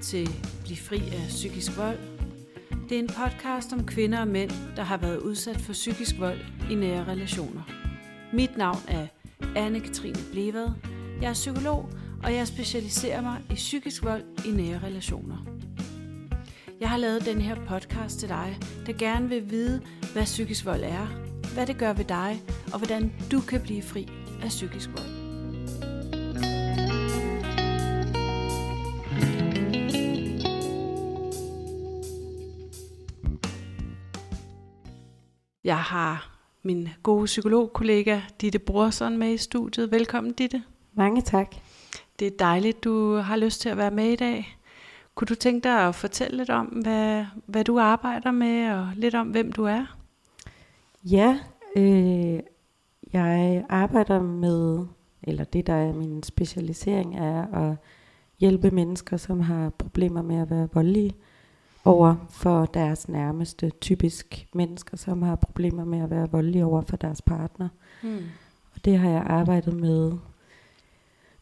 til Bliv fri af psykisk vold. Det er en podcast om kvinder og mænd, der har været udsat for psykisk vold i nære relationer. Mit navn er Anne-Katrine Blevad. Jeg er psykolog, og jeg specialiserer mig i psykisk vold i nære relationer. Jeg har lavet den her podcast til dig, der gerne vil vide, hvad psykisk vold er, hvad det gør ved dig, og hvordan du kan blive fri af psykisk vold. Jeg har min gode psykologkollega Ditte Brorson med i studiet. Velkommen, Ditte. Mange tak. Det er dejligt, du har lyst til at være med i dag. Kunne du tænke dig at fortælle lidt om, hvad, hvad du arbejder med, og lidt om, hvem du er? Ja, øh, jeg arbejder med, eller det der er min specialisering, er at hjælpe mennesker, som har problemer med at være voldelige, over for deres nærmeste, typisk mennesker, som har problemer med at være voldelige over for deres partner. Hmm. Og det har jeg arbejdet med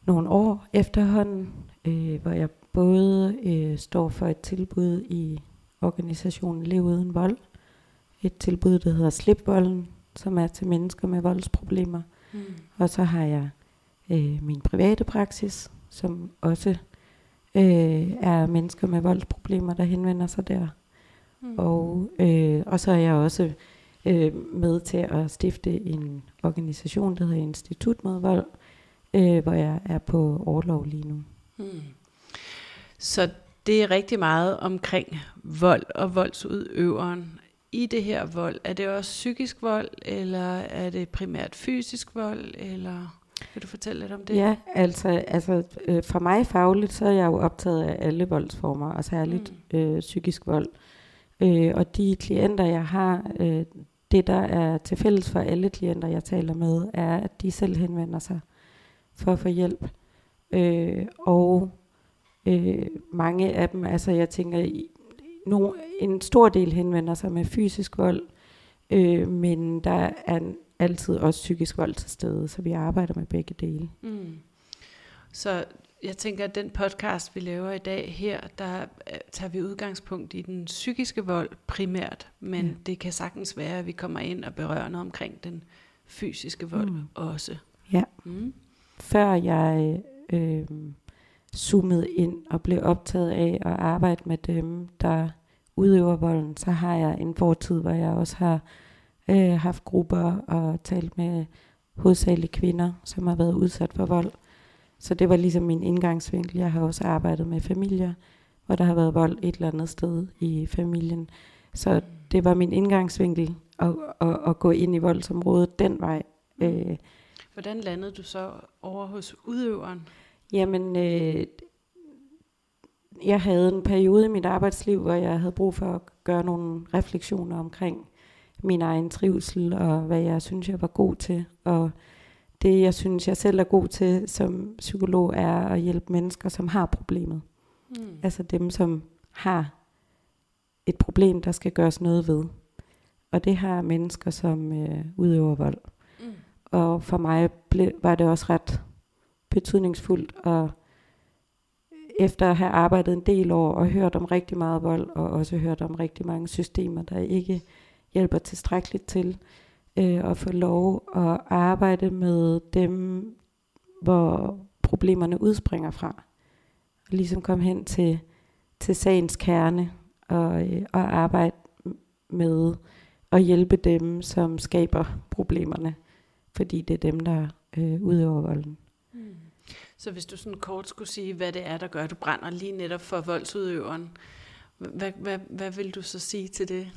nogle år efterhånden, øh, hvor jeg både øh, står for et tilbud i organisationen Lev Uden Vold, et tilbud, der hedder Slip Volden, som er til mennesker med voldsproblemer. Hmm. Og så har jeg øh, min private praksis, som også øh, er mennesker med voldsproblemer, der henvender sig der. Hmm. Og, øh, og så er jeg også øh, med til at stifte en organisation, der hedder Institut mod Vold, øh, hvor jeg er på overlov lige nu. Hmm. Så det er rigtig meget omkring vold og voldsudøveren. I det her vold, er det også psykisk vold, eller er det primært fysisk vold, eller vil du fortælle lidt om det? Ja, altså, altså øh, for mig fagligt, så er jeg jo optaget af alle voldsformer, og særligt mm. øh, psykisk vold. Øh, og de klienter, jeg har, øh, det der er til fælles for alle klienter, jeg taler med, er, at de selv henvender sig for at få hjælp. Øh, og øh, mange af dem, altså jeg tænker, no, en stor del henvender sig med fysisk vold, øh, men der er en, altid også psykisk vold til stede, så vi arbejder med begge dele. Mm. Så jeg tænker, at den podcast, vi laver i dag her, der øh, tager vi udgangspunkt i den psykiske vold primært, men Ja. det kan sagtens være, at vi kommer ind og berører noget omkring den fysiske vold Mm. også. Ja. Mm. Før jeg øh, zoomede ind og blev optaget af at arbejde med dem, der udøver volden, så har jeg en fortid, hvor jeg også har øh, haft grupper og talt med hovedsageligt kvinder, som har været udsat for vold. Så det var ligesom min indgangsvinkel. Jeg har også arbejdet med familier, hvor der har været vold et eller andet sted i familien. Så det var min indgangsvinkel at, at, at gå ind i voldsområdet den vej. Øh, Hvordan landede du så over hos udøveren? Jamen, øh, jeg havde en periode i mit arbejdsliv, hvor jeg havde brug for at gøre nogle refleksioner omkring min egen trivsel og hvad jeg synes, jeg var god til. Og det, jeg synes, jeg selv er god til som psykolog, er at hjælpe mennesker, som har problemet. Mm. Altså dem, som har et problem, der skal gøres noget ved. Og det har mennesker, som øh, udøver vold. Mm. Og for mig ble, var det også ret betydningsfuldt at efter at have arbejdet en del år og hørt om rigtig meget vold, og også hørt om rigtig mange systemer, der ikke hjælper tilstrækkeligt til øh, at få lov at arbejde med dem, hvor problemerne udspringer fra. Og ligesom komme hen til, til sagens kerne og, øh, og arbejde med at hjælpe dem, som skaber problemerne, fordi det er dem, der øh, udøver volden. Mm. Så hvis du sådan kort skulle sige, hvad det er, der gør, at du brænder lige netop for voldsudøveren, hvad, hvad, hvad vil du så sige til det?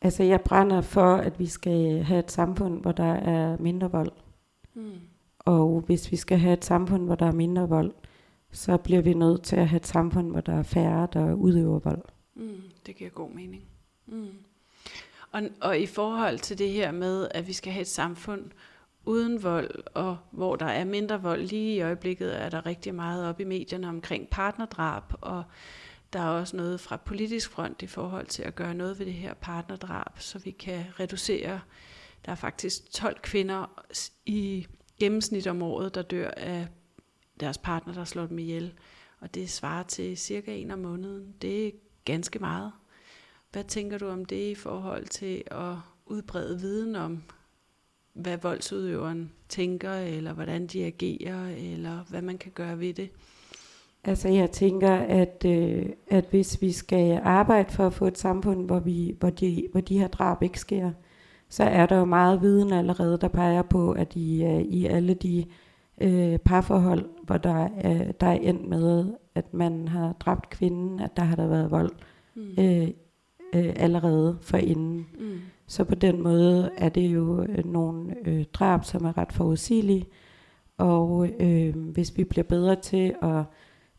Altså jeg brænder for, at vi skal have et samfund, hvor der er mindre vold. Mm. Og hvis vi skal have et samfund, hvor der er mindre vold, så bliver vi nødt til at have et samfund, hvor der er færre, der udøver vold. Mm, det giver god mening. Mm. Og, og i forhold til det her med, at vi skal have et samfund uden vold, og hvor der er mindre vold, lige i øjeblikket er der rigtig meget op i medierne omkring partnerdrab, og der er også noget fra politisk front i forhold til at gøre noget ved det her partnerdrab, så vi kan reducere. Der er faktisk 12 kvinder i gennemsnit om året, der dør af deres partner, der slår dem ihjel. og det svarer til cirka en om måneden. Det er ganske meget. Hvad tænker du om det i forhold til at udbrede viden om, hvad voldsudøveren tænker, eller hvordan de agerer, eller hvad man kan gøre ved det? Altså jeg tænker, at, øh, at hvis vi skal arbejde for at få et samfund, hvor, vi, hvor, de, hvor de her drab ikke sker, så er der jo meget viden allerede, der peger på, at i, uh, i alle de øh, parforhold, hvor der er, der er endt med, at man har dræbt kvinden, at der har der været vold mm. øh, øh, allerede inden. Mm. Så på den måde er det jo øh, nogle øh, drab, som er ret forudsigelige, og øh, hvis vi bliver bedre til at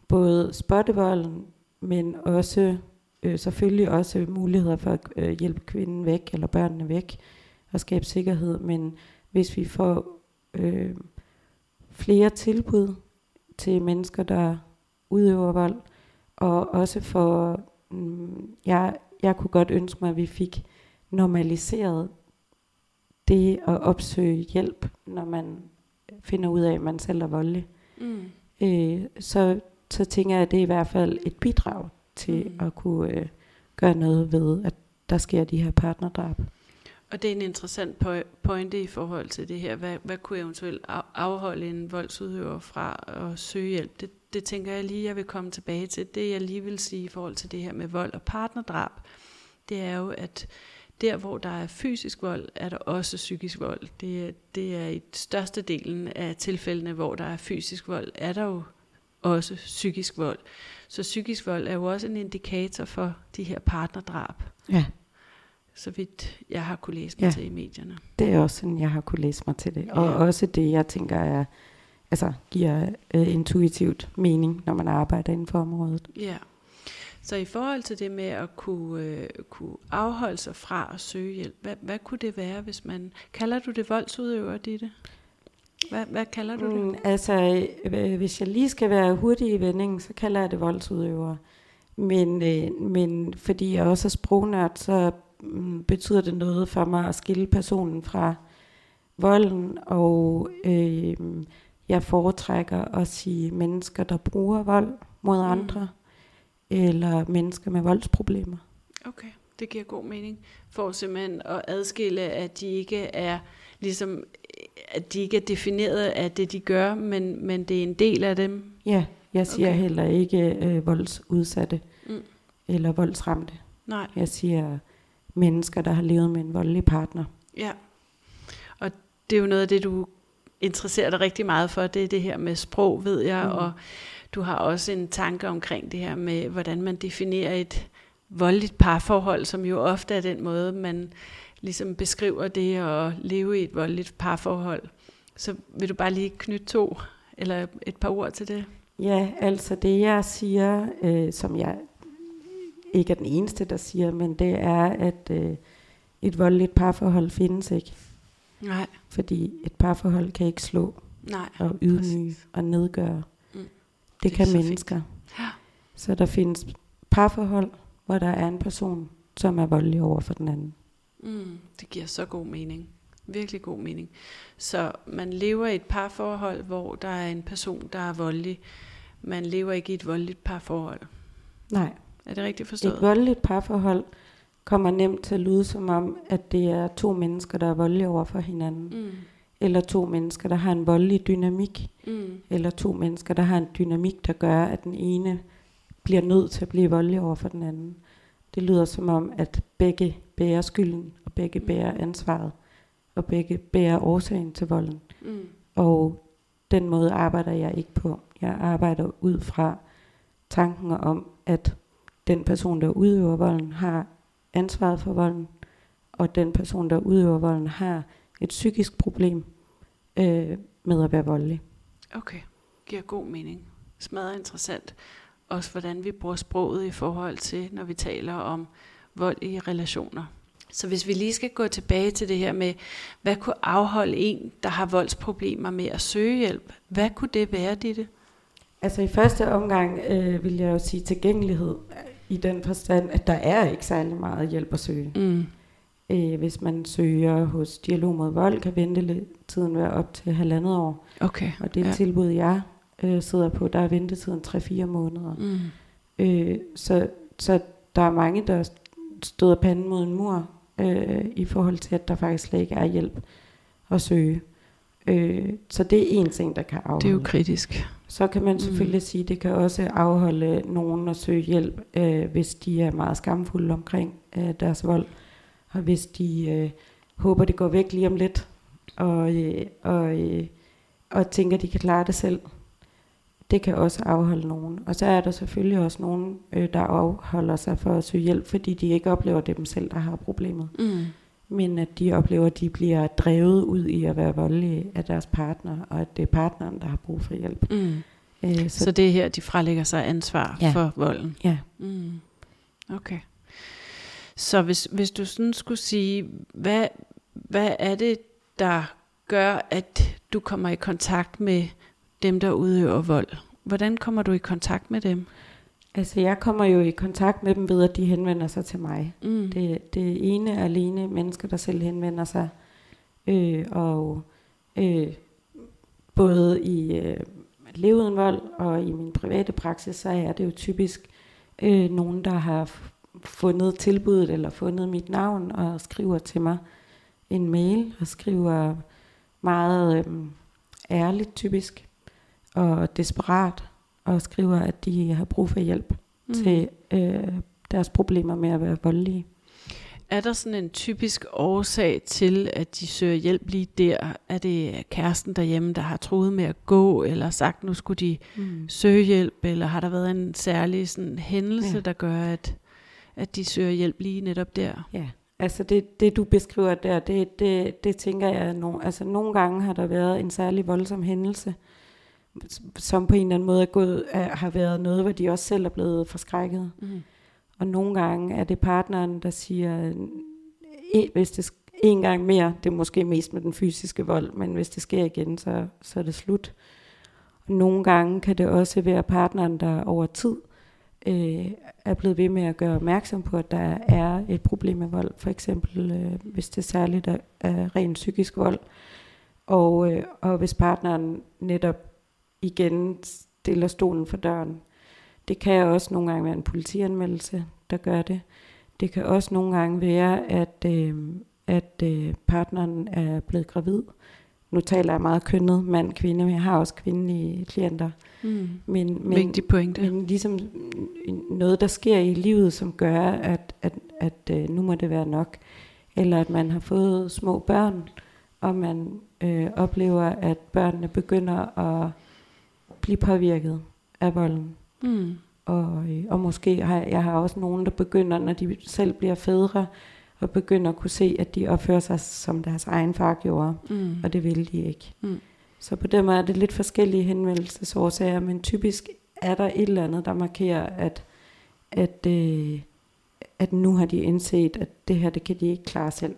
både spotte volden, men også øh, selvfølgelig også muligheder for at øh, hjælpe kvinden væk, eller børnene væk, og skabe sikkerhed, men hvis vi får øh, flere tilbud til mennesker, der udøver vold, og også for, mm, jeg, jeg kunne godt ønske mig, at vi fik normaliseret det at opsøge hjælp, når man finder ud af, at man selv er voldelig. Mm. Øh, så, så tænker jeg, at det er i hvert fald et bidrag til mm. at kunne øh, gøre noget ved, at der sker de her partnerdrab. Og det er en interessant pointe i forhold til det her. Hvad, hvad kunne eventuelt afholde en voldsudøver fra at søge hjælp? Det, det tænker jeg lige, jeg vil komme tilbage til. Det jeg lige vil sige i forhold til det her med vold og partnerdrab, det er jo, at der hvor der er fysisk vold, er der også psykisk vold. Det, det er i største delen af tilfældene, hvor der er fysisk vold, er der jo også psykisk vold. Så psykisk vold er jo også en indikator for de her partnerdrab. Ja så vidt jeg har kunne læse mig ja, til i medierne. Det er også sådan, jeg har kunne læse mig til det. Ja. Og også det, jeg tænker, er, altså, giver uh, intuitivt mening, når man arbejder inden for området. Ja. Så i forhold til det med at kunne, øh, kunne afholde sig fra at søge hjælp, hvad, hvad kunne det være, hvis man... Kalder du det voldsudøver, det? Hvad, hvad kalder du det? Mm, altså, øh, hvis jeg lige skal være hurtig i vendingen, så kalder jeg det voldsudøver. Men, øh, men fordi jeg også er sprognørd, så Mm, betyder det noget for mig at skille personen fra volden, og øh, jeg foretrækker at sige mennesker, der bruger vold mod mm. andre, eller mennesker med voldsproblemer. Okay, det giver god mening. For simpelthen at adskille, at de ikke er ligesom, at de ikke er defineret af det, de gør, men, men det er en del af dem. Ja, jeg siger okay. heller ikke øh, voldsudsatte mm. eller voldsramte. Nej. Jeg siger mennesker, der har levet med en voldelig partner. Ja, og det er jo noget af det, du interesserer dig rigtig meget for, det er det her med sprog, ved jeg, mm. og du har også en tanke omkring det her med, hvordan man definerer et voldeligt parforhold, som jo ofte er den måde, man ligesom beskriver det at leve i et voldeligt parforhold. Så vil du bare lige knytte to eller et par ord til det? Ja, altså det jeg siger, øh, som jeg ikke er den eneste, der siger, men det er, at øh, et voldeligt parforhold findes ikke. Nej. Fordi et parforhold kan ikke slå Nej, og ydmyge og nedgøre. Mm. Det, det kan mennesker. Ja. Så der findes parforhold, hvor der er en person, som er voldelig over for den anden. Mm, det giver så god mening. Virkelig god mening. Så man lever i et parforhold, hvor der er en person, der er voldelig. Man lever ikke i et voldeligt parforhold. Nej. Er det rigtigt forstået? Et voldeligt parforhold kommer nemt til at lyde som om, at det er to mennesker, der er voldelige over for hinanden. Mm. Eller to mennesker, der har en voldelig dynamik. Mm. Eller to mennesker, der har en dynamik, der gør, at den ene bliver nødt til at blive voldelig over for den anden. Det lyder som om, at begge bærer skylden, og begge mm. bærer ansvaret, og begge bærer årsagen til volden. Mm. Og den måde arbejder jeg ikke på. Jeg arbejder ud fra tanken om, at den person, der udøver volden, har ansvaret for volden, og den person, der udøver volden, har et psykisk problem øh, med at være voldelig. Okay, giver god mening. Smadret interessant. Også hvordan vi bruger sproget i forhold til, når vi taler om vold i relationer. Så hvis vi lige skal gå tilbage til det her med, hvad kunne afholde en, der har voldsproblemer med at søge hjælp? Hvad kunne det være, Ditte? Altså i første omgang øh, vil jeg jo sige tilgængelighed i den forstand, at der er ikke særlig meget hjælp at søge. Mm. Øh, hvis man søger hos Dialog mod Vold, kan ventetiden være op til halvandet år. Okay. Og det er et ja. tilbud, jeg øh, sidder på. Der er ventetiden 3-4 måneder. Mm. Øh, så, så der er mange, der støder panden mod en mur, øh, i forhold til, at der faktisk slet ikke er hjælp at søge. Øh, så det er en ting, der kan afholde. Det er jo kritisk. Så kan man selvfølgelig mm. sige, at det kan også afholde nogen at søge hjælp, øh, hvis de er meget skamfulde omkring øh, deres vold, og hvis de øh, håber, det går væk lige om lidt, og, øh, og, øh, og tænker, at de kan klare det selv. Det kan også afholde nogen. Og så er der selvfølgelig også nogen, øh, der afholder sig for at søge hjælp, fordi de ikke oplever det dem selv, der har problemet. Mm. Men at de oplever, at de bliver drevet ud i at være voldelige af deres partner, og at det er partneren, der har brug for hjælp. Mm. Øh, Så, så det er her, de frelægger sig ansvar Ja. for volden. Ja. Mm. Okay. Så hvis, hvis du sådan skulle sige, hvad, hvad er det, der gør, at du kommer i kontakt med dem, der udøver vold? Hvordan kommer du i kontakt med dem? Altså jeg kommer jo i kontakt med dem ved, at de henvender sig til mig. Mm. Det, det ene er alene mennesker, der selv henvender sig. Øh, og øh, både i øh, Lev uden vold og i min private praksis, så er det jo typisk øh, nogen, der har fundet tilbuddet eller fundet mit navn og skriver til mig en mail og skriver meget øh, ærligt typisk og desperat og skriver, at de har brug for hjælp mm. til øh, deres problemer med at være voldelige. Er der sådan en typisk årsag til, at de søger hjælp lige der? Er det kæresten derhjemme, der har troet med at gå, eller sagt, nu skulle de Mm. søge hjælp, eller har der været en særlig sådan hændelse, Ja. der gør, at, at de søger hjælp lige netop der? Ja, altså det, det du beskriver der, det, det, det tænker jeg, no, altså nogle gange har der været en særlig voldsom hændelse, som på en eller anden måde er gået, er, har været noget, hvor de også selv er blevet forskrækket. Mm. Og nogle gange er det partneren, der siger, "E- hvis det en gang mere, det er måske mest med den fysiske vold, men hvis det sker igen, så, så er det slut. Og nogle gange kan det også være partneren, der over tid øh, er blevet ved med at gøre opmærksom på, at der er et problem med vold. For eksempel, øh, hvis det særligt er, er ren psykisk vold. Og, øh, og hvis partneren netop igen stiller stolen for døren. Det kan også nogle gange være en politianmeldelse, der gør det. Det kan også nogle gange være, at, øh, at øh, partneren er blevet gravid. Nu taler jeg meget kønnet mand-kvinde, men jeg har også kvindelige klienter. Mm. Men, men, Vigtig pointe. men ligesom noget, der sker i livet, som gør, at, at, at øh, nu må det være nok. Eller at man har fået små børn, og man øh, oplever, at børnene begynder at blive påvirket af volden. Mm. Og, øh, og måske har jeg har også nogen, der begynder, når de selv bliver fædre, og begynder at kunne se, at de opfører sig, som deres egen far gjorde, Mm. og det vil de ikke. Mm. Så på den måde er det lidt forskellige henvendelsesårsager, men typisk er der et eller andet, der markerer, at, at, øh, at nu har de indset, at det her, det kan de ikke klare selv.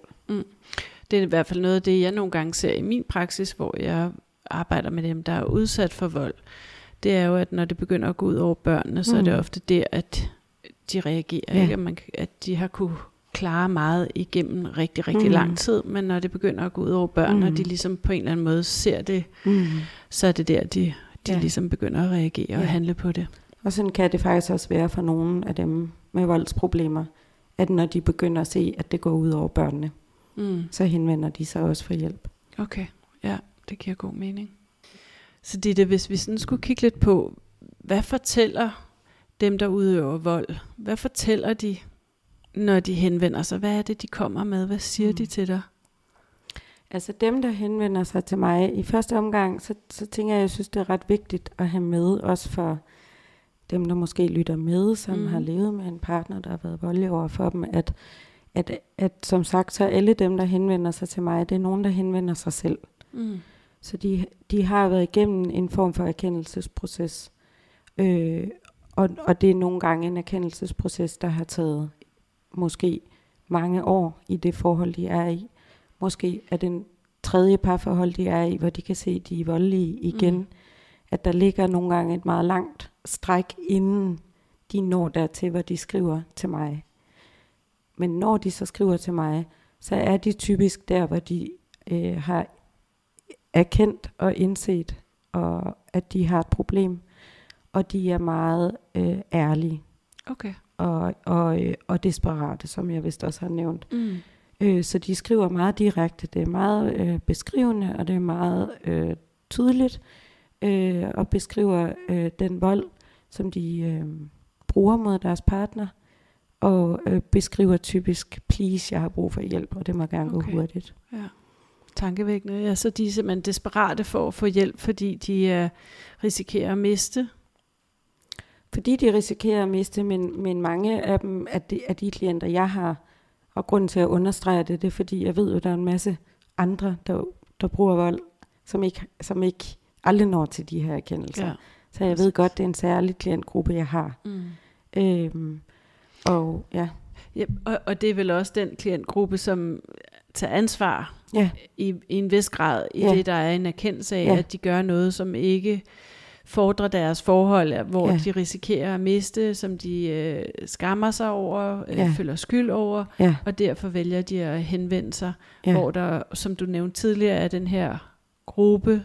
Det er i hvert fald noget af det, jeg nogle gange ser i min praksis, hvor jeg arbejder med dem, der er udsat for vold. Det er jo, at når det begynder at gå ud over børnene, så mm. er det Mm. ofte der, at de reagerer. Ja. Ikke? At, man, at de har kunne klare meget igennem rigtig, rigtig Mm. lang tid, men når det begynder at gå ud over børn, mm. og Mm. de ligesom på en eller anden måde ser det, Mm. så er det der, de, de Ja. ligesom begynder at reagere og Ja. handle på det. Og sådan kan det faktisk også være for nogle af dem med voldsproblemer, at når de begynder at se, at det går ud over børnene, Mm. så henvender de sig også for hjælp. Okay, det giver god mening. Så det er det, hvis vi sådan skulle kigge lidt på, hvad fortæller dem, der udøver vold? Hvad fortæller de, når de henvender sig? Hvad er det, de kommer med? Hvad siger mm. De til dig? Altså dem, der henvender sig til mig, i første omgang, så, så tænker jeg, jeg synes, det er ret vigtigt at have med, også for dem, der måske lytter med, som mm. har levet med en partner, der har været voldelig over for dem, at, at, at som sagt, så alle dem, der henvender sig til mig, det er nogen, der henvender sig selv. Mm. Så de, de har været igennem en form for erkendelsesproces. Øh, og, og det er nogle gange en erkendelsesproces, der har taget måske mange år i det forhold, de er i. Måske er den tredje parforhold, de er i, hvor de kan se, at de er voldelige igen. Mm. At der ligger nogle gange et meget langt stræk, inden de når dertil, hvor de skriver til mig. Men når de så skriver til mig, så er de typisk der, hvor de øh, har erkendt og indset, og at de har et problem, og de er meget øh, ærlige Okay. og, og, øh, og desperate, som jeg vist også har nævnt. Mm. Øh, så de skriver meget direkte. Det er meget øh, beskrivende, og det er meget øh, tydeligt, øh, og beskriver øh, den vold, som de øh, bruger mod deres partner, og øh, beskriver typisk, please, jeg har brug for hjælp, og det må gerne Okay. gå hurtigt. Ja. Tankevækkende. Ja, så de er simpelthen desperate for at få hjælp, fordi de uh, risikerer at miste. Fordi de risikerer at miste, men, men mange af dem, af de, af de klienter, jeg har, og grunden til at understrege det, det er fordi, jeg ved jo, der er en masse andre, der, der bruger vold, som ikke, som ikke aldrig når til de her erkendelser. Ja. Så jeg ved godt, det er en særlig klientgruppe, jeg har. Mm. Øhm, og ja, Ja, og, og det er vel også den klientgruppe, som tager ansvar ja, i, i en vis grad, i Ja. det, der er en erkendelse af, Ja. at de gør noget, som ikke fordrer deres forhold, hvor Ja. de risikerer at miste, som de øh, skammer sig over, øh, Ja. føler skyld over, ja, og derfor vælger de at henvende sig, ja, hvor der, som du nævnte tidligere, er den her gruppe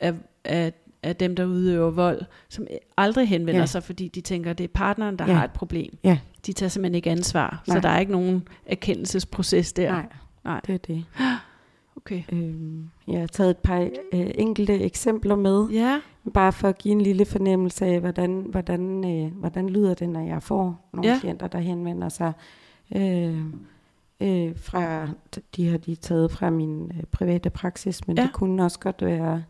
af, af, af dem, der udøver vold, som aldrig henvender Ja. sig, fordi de tænker, at det er partneren, der Ja. har et problem. Ja. De tager simpelthen ikke ansvar, så Nej. der er ikke nogen erkendelsesproces der. nej, Nej. det er det. Okay. Øhm, jeg har taget et par øh, enkelte eksempler med, Ja, bare for at give en lille fornemmelse af, hvordan, hvordan, øh, hvordan lyder det, når jeg får nogle Ja. klienter, der henvender sig. Øh, øh, fra, de har de taget fra min øh, private praksis, men ja. det kunne også godt være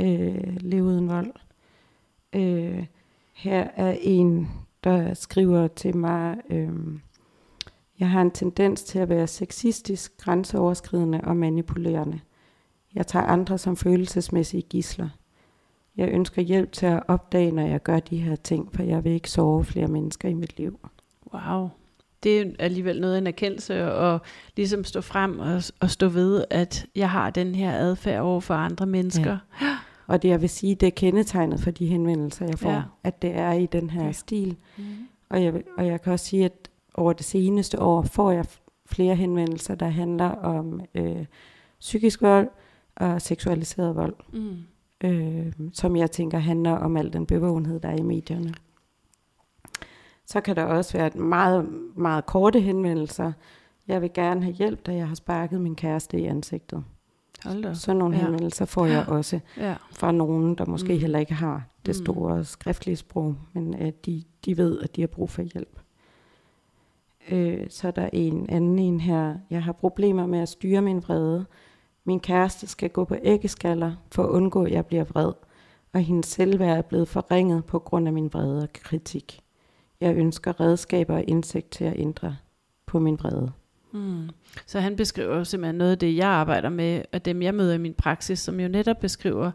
øh, leve uden vold. Øh, her er en, der skriver til mig, øh, jeg har en tendens til at være sexistisk, grænseoverskridende og manipulerende. Jeg tager andre som følelsesmæssige gisler. Jeg ønsker hjælp til at opdage, når jeg gør de her ting, for jeg vil ikke sove flere mennesker i mit liv. wow. Det er alligevel noget af en erkendelse at ligesom stå frem og, og stå ved, at jeg har den her adfærd over for andre mennesker. Ja. Og det jeg vil sige, det er kendetegnet for de henvendelser, jeg får, Ja. ja. at det er i den her okay. stil. Mm. Og jeg, og jeg kan også sige, at over det seneste år får jeg flere henvendelser, der handler om øh, psykisk vold og seksualiseret vold, Mm. øh, som jeg tænker handler om al den bevågenhed, der er i medierne. Så kan der også være et meget, meget korte henvendelser. Jeg vil gerne have hjælp, da jeg har sparket min kæreste i ansigtet. Hold da. Sådan nogle Ja. ja. henvendelser får jeg også Ja. fra nogen, der måske Mm. mm. heller ikke har det Mm. store skriftlige sprog, men at de, de ved, at de har brug for hjælp. Øh, så er der en anden en her. Jeg har problemer med at styre min vrede. Min kæreste skal gå på æggeskaller for at undgå, at jeg bliver vred, og hendes selvværd er blevet forringet på grund af min vrede og kritik. Jeg ønsker redskaber og indsigt til at ændre på min vrede. Mm. Så han beskriver simpelthen noget af det, jeg arbejder med, og dem jeg møder i min praksis, som jo netop beskriver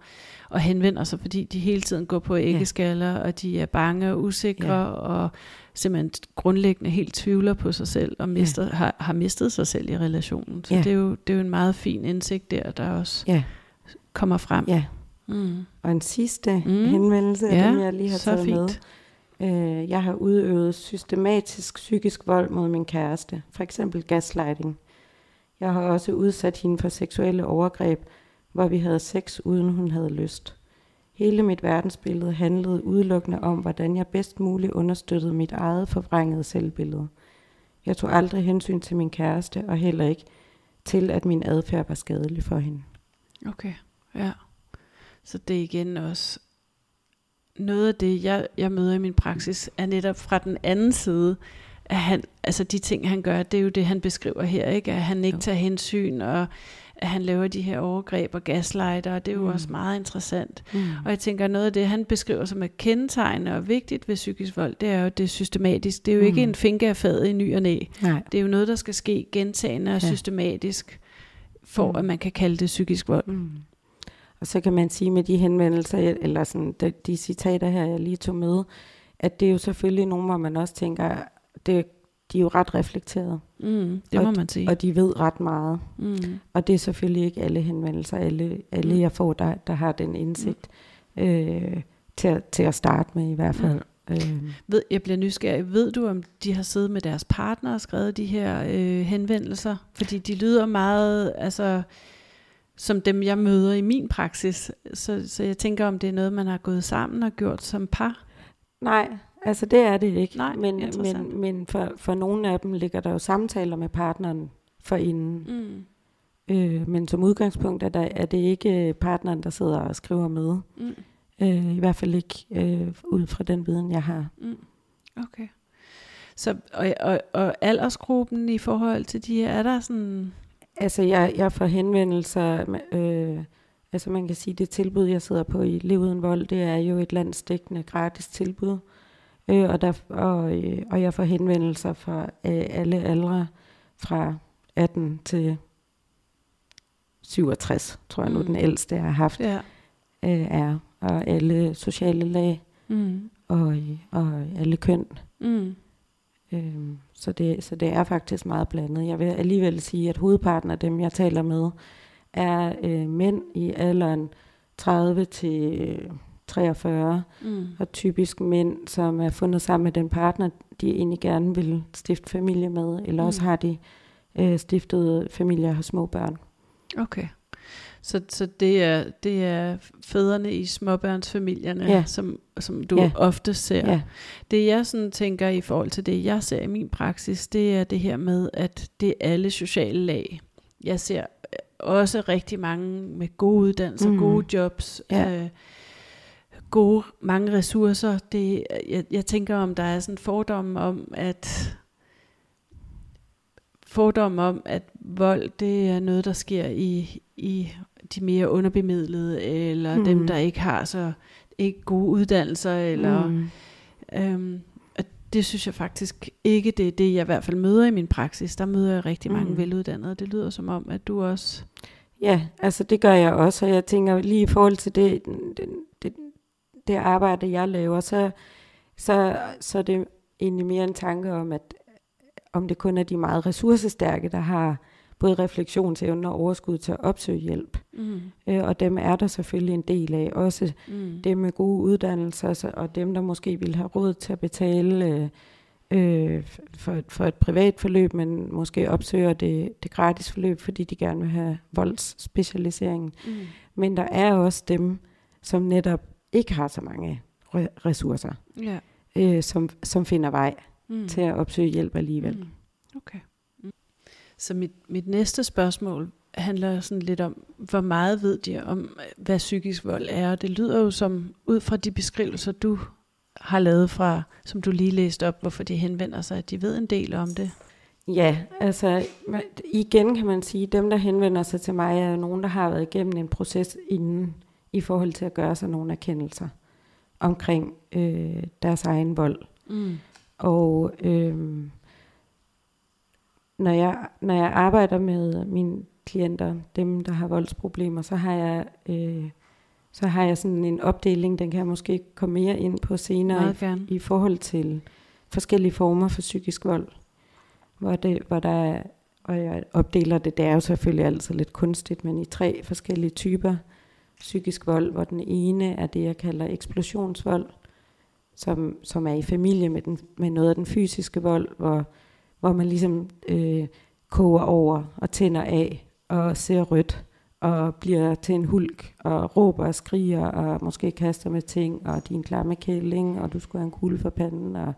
og henvender sig, fordi de hele tiden går på æggeskaller, og de er bange og usikre, Ja. og simpelthen grundlæggende helt tvivler på sig selv, og mister, har, har mistet sig selv i relationen. Så Ja. det, er jo, det er jo en meget fin indsigt der, der også Ja, kommer frem. ja. Mm. Og en sidste Mm. henvendelse Ja, dem, jeg lige har så taget med. fint. Øh, jeg har udøvet systematisk psykisk vold mod min kæreste, for eksempel gaslighting. Jeg har også udsat hende for seksuelle overgreb, hvor vi havde sex, uden hun havde lyst. Hele mit verdensbillede handlede udelukkende om, hvordan jeg bedst muligt understøttede mit eget forvrængede selvbillede. Jeg tog aldrig hensyn til min kæreste, og heller ikke til, at min adfærd var skadelig for hende. Okay, ja. Så det er igen også noget af det, jeg, jeg møder i min praksis, er netop fra den anden side, at han, altså de ting, han gør, det er jo det, han beskriver her, ikke? At han ikke Jo. tager hensyn, og at han laver de her overgreb og gaslighter, og det er jo mm. Også meget interessant. Mm. Og jeg tænker, noget af det, han beskriver som er kendetegnende og vigtigt ved psykisk vold, det er jo, det er systematisk. Det er jo mm. ikke en finke af fadet i ny og næ. Nej, Det er jo noget, der skal ske gentagende og Ja. systematisk, for Mm. at man kan kalde det psykisk vold. Mm. Og så kan man sige med de henvendelser, eller sådan, de, de citater her, jeg lige tog med, at det er jo selvfølgelig nogle, hvor man også tænker, det, de er jo ret reflekteret, Mm, det må man sige. og de ved ret meget. Mm. Og det er selvfølgelig ikke alle henvendelser, alle, alle Mm. jeg får, der, der har den indsigt øh, til, til at starte med i hvert fald. Øh, Ved, jeg bliver nysgerrig. Ved du, om de har siddet med deres partner og skrevet de her øh, henvendelser? Fordi de lyder meget, altså, som dem, jeg møder i min praksis. Så, så jeg tænker, om det er noget, man har gået sammen og gjort som par. Nej, altså det er det ikke. Nej, men men, men for, for nogle af dem ligger der jo samtaler med partneren for inden. Mm. Øh, men som udgangspunkt er, der, er det ikke partneren, der sidder og skriver med. Mm. Øh, I hvert fald ikke øh, ud fra den viden, jeg har. Mm. Okay. Så, og, og, og aldersgruppen i forhold til de her, er der sådan... Altså, jeg, jeg får henvendelser, øh, altså man kan sige, det tilbud, jeg sidder på i Liv Uden Vold, det er jo et landsdækkende gratis tilbud. Øh, og, der, og, øh, og jeg får henvendelser fra øh, alle aldre, fra 18 til 67, tror jeg nu, Mm. den ældste, jeg har haft, Ja. øh, er. Og alle sociale lag, Mm. og, og alle køn. Mm. Øhm, så, det, så det er faktisk meget blandet. Jeg vil alligevel sige, at hovedparten af dem, jeg taler med, er øh, mænd i alderen 30 til øh, 43, Mm. og typisk mænd, som er fundet sammen med den partner, de egentlig gerne vil stifte familie med, eller også Mm. har de øh, stiftet familie og små børn. Okay. Så, så det, er, det er fædrene i småbørnsfamilierne, Ja. som, som du Ja. ofte ser. Ja, Det jeg sådan tænker i forhold til det, jeg ser i min praksis, det er det her med, at det er alle sociale lag. Jeg ser øh, også rigtig mange med gode uddannelser. Mm. gode jobs, Ja. øh, gode, mange ressourcer. Det, jeg, jeg tænker, om der er sådan en fordom om, at fordom om, at vold, det er noget, der sker i, i de mere underbemidlede, eller mm. dem, der ikke har så ikke gode uddannelser, eller mm. Øhm, og det synes jeg faktisk ikke, det er det, jeg i hvert fald møder i min praksis. Der møder jeg rigtig mange Mm. veluddannede. Det lyder som om, at du også... Ja, altså det gør jeg også, og jeg tænker lige i forhold til det, det, det, det arbejde, jeg laver, så, så, så er det egentlig mere en tanke om, at om det kun er de meget ressourcestærke, der har både refleksionsevne og overskud til at opsøge hjælp. Mm, Øh, og dem er der selvfølgelig en del af. Også mm, dem med gode uddannelser, og dem, der måske vil have råd til at betale øh, øh, for, for et privat forløb, men måske opsøger det, det gratis forløb, fordi de gerne vil have voldsspecialiseringen. mm, Men der er også dem, som netop ikke har så mange re- ressourcer, ja. øh, som, som finder vej Mm, til at opsøge hjælp alligevel. Mm, okay. Mm. Så mit, mit næste spørgsmål handler sådan lidt om, hvor meget ved de om, hvad psykisk vold er? Det lyder jo som, ud fra de beskrivelser, du har lavet fra, som du lige læste op, hvorfor de henvender sig, at de ved en del om det. Ja, altså igen kan man sige, at dem, der henvender sig til mig, er nogen, der har været igennem en proces inden, i forhold til at gøre sig nogle erkendelser omkring øh, deres egen vold. Mm. Og øh, når, jeg, når jeg arbejder med mine klienter, dem der har voldsproblemer, så har jeg, øh, så har jeg sådan en opdeling, den kan jeg måske komme mere ind på senere, gerne. i forhold til forskellige former for psykisk vold, hvor, det, hvor der er, og jeg opdeler det, det er jo selvfølgelig altid lidt kunstigt, men i tre forskellige typer psykisk vold, hvor den ene er det, jeg kalder eksplosionsvold, som, som er i familie med, den, med noget af den fysiske vold, hvor, hvor man ligesom øh, koger over og tænder af og ser rødt og bliver til en hulk og råber og skriger og måske kaster med ting og din klamme kælling og du skulle have en kugle for panden og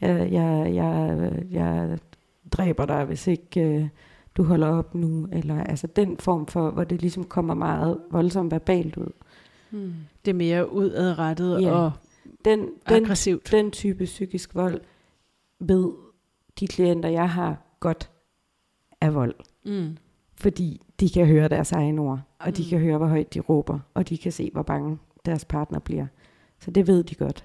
jeg, jeg, jeg, jeg dræber dig, hvis ikke øh, du holder op nu. Eller altså den form for, hvor det ligesom kommer meget voldsomt verbalt ud. Mm. Det er mere udadrettet Ja. og Den, den, aggressivt. den type psykisk vold ved de klienter, jeg har, godt af vold. Mm. Fordi de kan høre deres egne ord, og de Mm. kan høre, hvor højt de råber, og de kan se, hvor bange deres partner bliver. Så det ved de godt.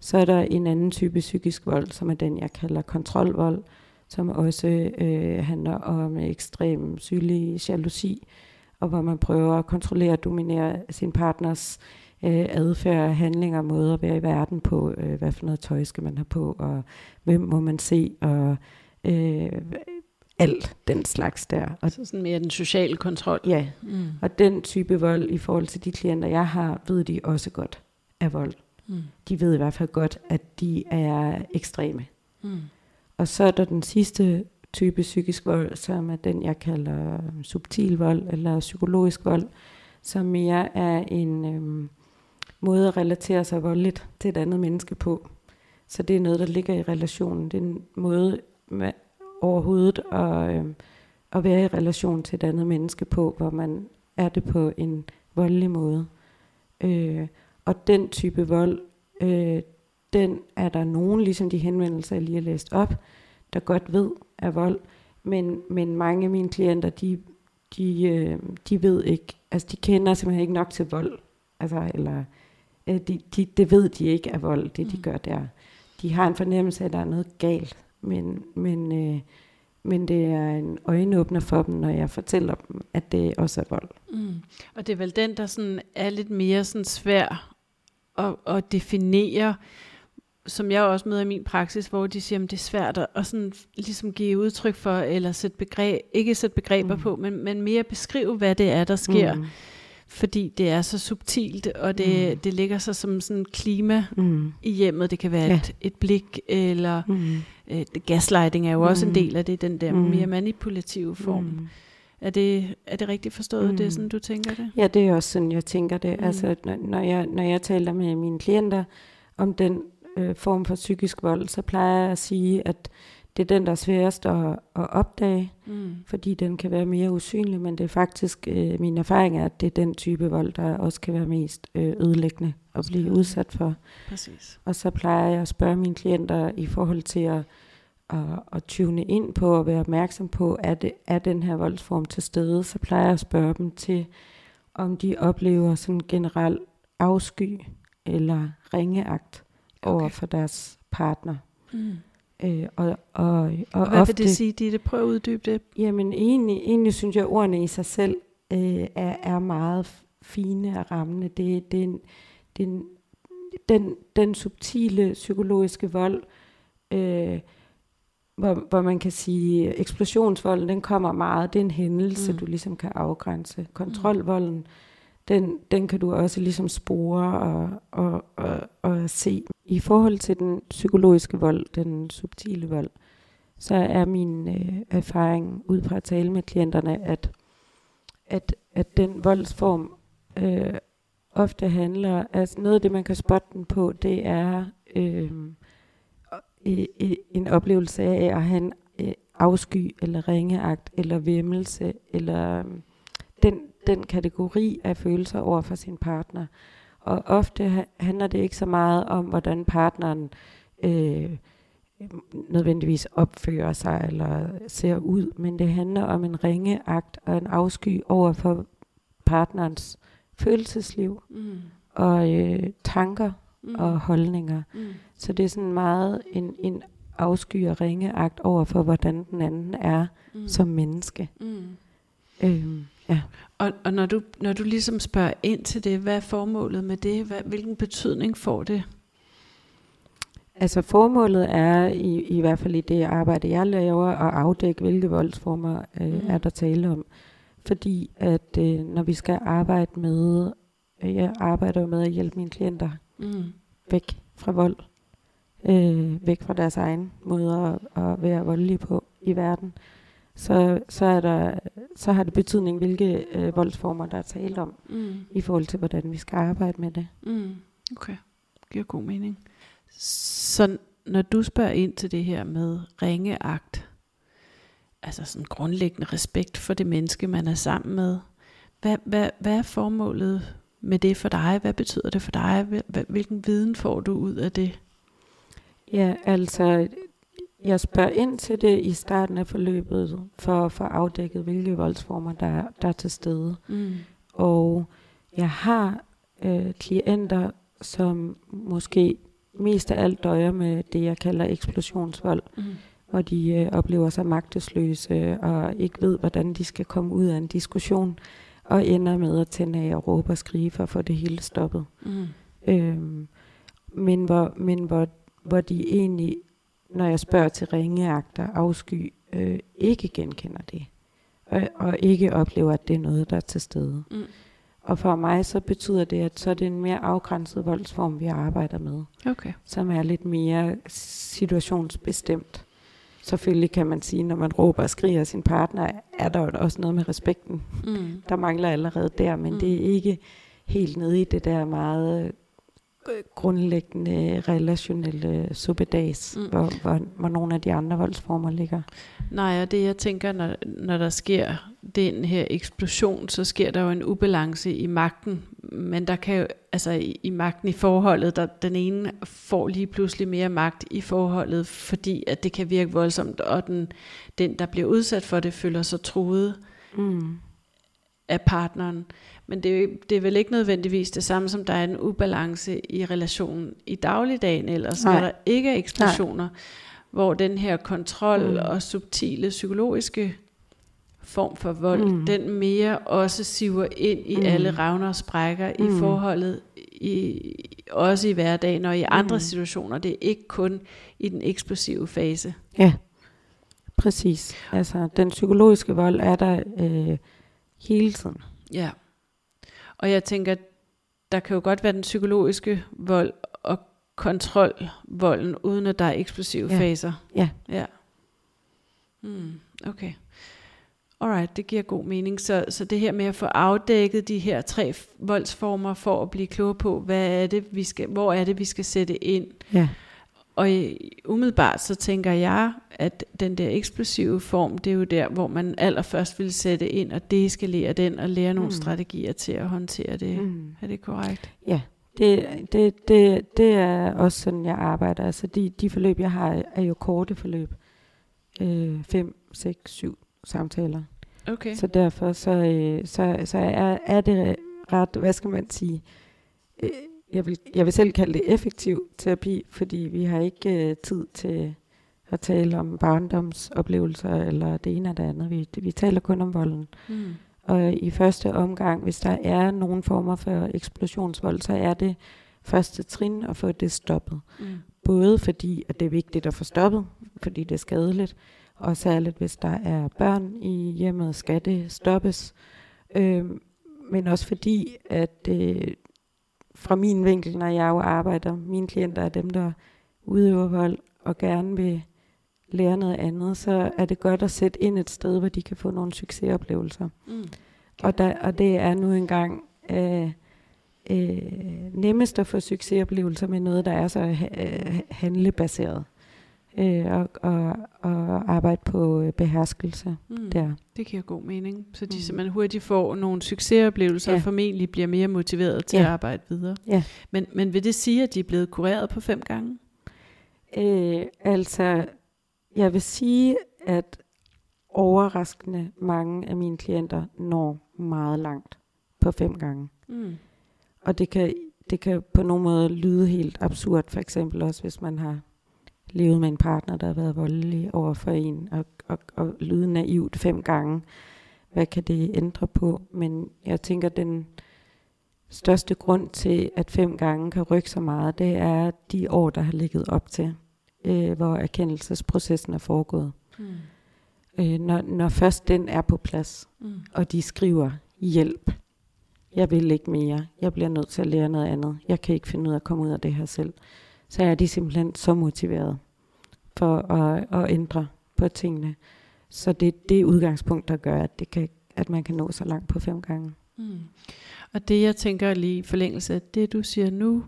Så er der en anden type psykisk vold, som er den, jeg kalder kontrolvold, som også øh, handler om ekstrem sygelig jalousi, og hvor man prøver at kontrollere og dominere sin partners øh, adfærd, handlinger, måder at være i verden på, øh, hvad for noget tøj skal man have på, og hvem må man se, og øh, alt den slags der. Og Så sådan mere den sociale kontrol. ja, Mm. og den type vold i forhold til de klienter, jeg har, ved de også godt er vold. Mm. De ved i hvert fald godt, at de er ekstreme. Mm. Og så er der den sidste type psykisk vold, som er den, jeg kalder subtil vold eller psykologisk vold, som mere er en øhm, måde at relatere sig voldeligt til et andet menneske på. Så det er noget, der ligger i relationen. Det er en måde med overhovedet at, øhm, at være i relation til et andet menneske på, hvor man er det på en voldelig måde. Øh, og den type vold, øh, den er der nogen, ligesom de henvendelser, jeg lige har læst op, der godt ved er vold. Men, men mange af mine klienter, de, de, øh, de ved ikke, altså de kender simpelthen ikke nok til vold. Altså, eller øh, de, de, det ved de ikke er vold, det de mm. gør der. De har en fornemmelse af, at der er noget galt, men, men, øh, men det er en øjenåbner for dem, når jeg fortæller dem, at det også er vold. Mm. Og det er vel den, der sådan er lidt mere sådan svær at, at definere, som jeg også møder i min praksis, hvor de siger, at det er svært at, at sådan, ligesom give udtryk for, eller sætte begreb, ikke sætte begreber mm. på, men, men mere beskrive, hvad det er, der sker. Mm. Fordi det er så subtilt, og det, mm. det ligger så som sådan klima mm. i hjemmet. Det kan være ja. et, et blik, eller mm. øh, gaslighting er jo mm. også en del af det, den der mm. mere manipulative form. Mm. Er det, er det rigtigt forstået, mm. det er sådan, du tænker det? Ja, det er også sådan, jeg tænker det. Mm. Altså, når, når, jeg, når jeg taler med mine klienter om den øh, form for psykisk vold, så plejer jeg at sige, at det er den, der er sværest at, at opdage, mm. fordi den kan være mere usynlig, men det er faktisk, øh, min erfaring er, at det er den type vold, der også kan være mest øh, ødelæggende at blive udsat for. Præcis. Og så plejer jeg at spørge mine klienter i forhold til at, at, at tune ind på og være opmærksom på, at det er den her voldsform til stede, så plejer jeg at spørge dem til, om de oplever sådan generel afsky eller ringeagt okay. over for deres partner. Mm. Øh, og, og, og, hvad ofte, vil det sige, Ditte? Prøv at uddybe det. Jamen egentlig, egentlig synes jeg, at ordene i sig selv øh, er, er meget fine og rammende. Det, det, det, det, den, den subtile psykologiske vold, øh, hvor, hvor man kan sige, eksplosionsvolden, den kommer meget. Det er en hændelse, mm. du ligesom kan afgrænse. Kontrolvolden, mm den, den kan du også ligesom spore og, og, og, og se. I forhold til den psykologiske vold, den subtile vold, så er min øh, erfaring ud fra at tale med klienterne, at, at, at den voldsform øh, ofte handler, altså noget af det, man kan spotte den på, det er øh, en oplevelse af at have en øh, afsky, eller ringeagt, eller vemmelse, eller øh, den, den kategori af følelser over for sin partner. Og ofte handler det ikke så meget om, hvordan partneren øh, nødvendigvis opfører sig eller ser ud, men det handler om en ringeagt og en afsky over for partnerens følelsesliv mm. og øh, tanker mm. og holdninger. Mm. Så det er sådan meget en, en afsky og ringeagt over for, hvordan den anden er mm. som menneske. Mm. Øhm, ja. Og, og når, du, når du ligesom spørger ind til det, hvad er formålet med det? Hvad, hvilken betydning får det? Altså formålet er i, i hvert fald i det arbejde, jeg laver, at afdække, hvilke voldsformer øh, mm. er der tale om. Fordi at øh, når vi skal arbejde med, øh, jeg arbejder jo med at hjælpe mine klienter mm. væk fra vold, øh, væk fra deres egen måde at, at være voldelige på i verden så, så, er der, så har det betydning, hvilke øh, voldsformer, der er tale om, mm. i forhold til, hvordan vi skal arbejde med det. Mm. Okay, giver god mening. Så når du spørger ind til det her med ringeagt, altså sådan grundlæggende respekt for det menneske, man er sammen med, hvad, hvad, hvad er formålet med det for dig? Hvad betyder det for dig? Hvilken viden får du ud af det? Ja, altså jeg spørger ind til det i starten af forløbet, for at få afdækket, hvilke voldsformer, der, der er til stede. Mm. Og jeg har øh, klienter, som måske mest af alt døjer med det, jeg kalder eksplosionsvold, mm. hvor de øh, oplever sig magtesløse og ikke ved, hvordan de skal komme ud af en diskussion, og ender med at tænde af og råbe og skrige for at få det hele stoppet. Mm. Øhm, men hvor, men hvor, hvor de egentlig når jeg spørger til ringeagter, afsky, øh, ikke genkender det. Og, og ikke oplever, at det er noget, der er til stede. Mm. Og for mig så betyder det, at så er det en mere afgrænset voldsform, vi arbejder med. Okay. Som er lidt mere situationsbestemt. selvfølgelig kan man sige, når man råber og skriger sin partner, er der jo også noget med respekten. Mm. Der mangler allerede der, men Mm. det er ikke helt nede i det der meget grundlæggende relationelle suppedags, Mm. hvor, hvor, hvor nogle af de andre voldsformer ligger. Nej, og det jeg tænker, når, når der sker den her eksplosion, så sker der jo en ubalance i magten. Men der kan jo, altså i, i magten i forholdet, der den ene får lige pludselig mere magt i forholdet, fordi at det kan virke voldsomt, og den, den der bliver udsat for det, føler sig truet Mm. af partneren. Men det er, det er vel ikke nødvendigvis det samme, som der er en ubalance i relationen i dagligdagen, ellers Nej. når der ikke er eksplosioner, hvor den her kontrol Mm. og subtile psykologiske form for vold, mm. Den mere også siver ind i Mm. alle ravner og sprækker mm. i forholdet, i, også i hverdagen og i andre Mm. situationer. Det er ikke kun i den eksplosive fase. Ja, præcis. Altså, den psykologiske vold er der øh, hele tiden. Ja. Og jeg tænker, der kan jo godt være den psykologiske vold og kontrolvolden, uden at der er eksplosive Ja. faser. Ja. Ja. Hmm, okay. Alright, det giver god mening. Så, så det her med at få afdækket de her tre voldsformer for at blive klogere på, hvad er det, vi skal, hvor er det, vi skal sætte ind. Ja. Og umiddelbart så tænker jeg, at den der eksplosive form, det er jo der, hvor man allerførst vil sætte ind og deeskalere den og lære nogle Mm. strategier til at håndtere det. Mm. Er det korrekt? Det, det, det, det er også sådan, jeg arbejder. Altså, de, de forløb, jeg har, er jo korte forløb. Øh, fem, seks, syv samtaler. Okay. Så derfor så, øh, så, så er, er det ret, hvad skal man sige, øh, jeg, vil, jeg vil selv kalde det effektiv terapi, fordi vi har ikke øh, tid til at tale om barndomsoplevelser eller det ene og det andet. Vi, vi taler kun om volden. Mm. Og i første omgang, hvis der er nogen former for eksplosionsvold, så er det første trin at få det stoppet. Mm. Både fordi, at det er vigtigt at få stoppet, fordi det er skadeligt, og særligt hvis der er børn i hjemmet, skal det stoppes. Øhm, men også fordi, at øh, fra min vinkel, når jeg jo arbejder, mine klienter er dem, der udøver vold og gerne vil lære noget andet, så er det godt at sætte ind et sted, hvor de kan få nogle succesoplevelser. Mm. Og, der, og det er nu engang øh, øh, nemmest at få succesoplevelser med noget, der er så øh, handlebaseret. Øh, og, og, og arbejde på øh, beherskelse Mm. der. Det giver god mening. Så de Mm. simpelthen hurtigt får nogle succesoplevelser Ja. og formentlig bliver mere motiveret til Ja. at arbejde videre. Ja. Men, men vil det sige, at de er blevet kureret på fem gange? Øh, altså, jeg vil sige, at overraskende mange af mine klienter når meget langt på fem gange. Mm. Og det kan, det kan på nogen måde lyde helt absurd, for eksempel også hvis man har levet med en partner, der har været voldelig over for en, og, og, og lyde naivt fem gange. Hvad kan det ændre på? Men jeg tænker, den største grund til, at fem gange kan rykke så meget, det er de år, der har ligget op til, øh, hvor erkendelsesprocessen er foregået. Mm. Øh, når, når først den er på plads, Mm. og de skriver hjælp. Jeg vil ikke mere. Jeg bliver nødt til at lære noget andet. Jeg kan ikke finde ud af at komme ud af det her selv. Så er de simpelthen så motiveret for at, at ændre på tingene. Så det er det udgangspunkt, der gør, at, det kan, at man kan nå så langt på fem gange. Mm. Og det jeg tænker lige i forlængelse af det du siger nu,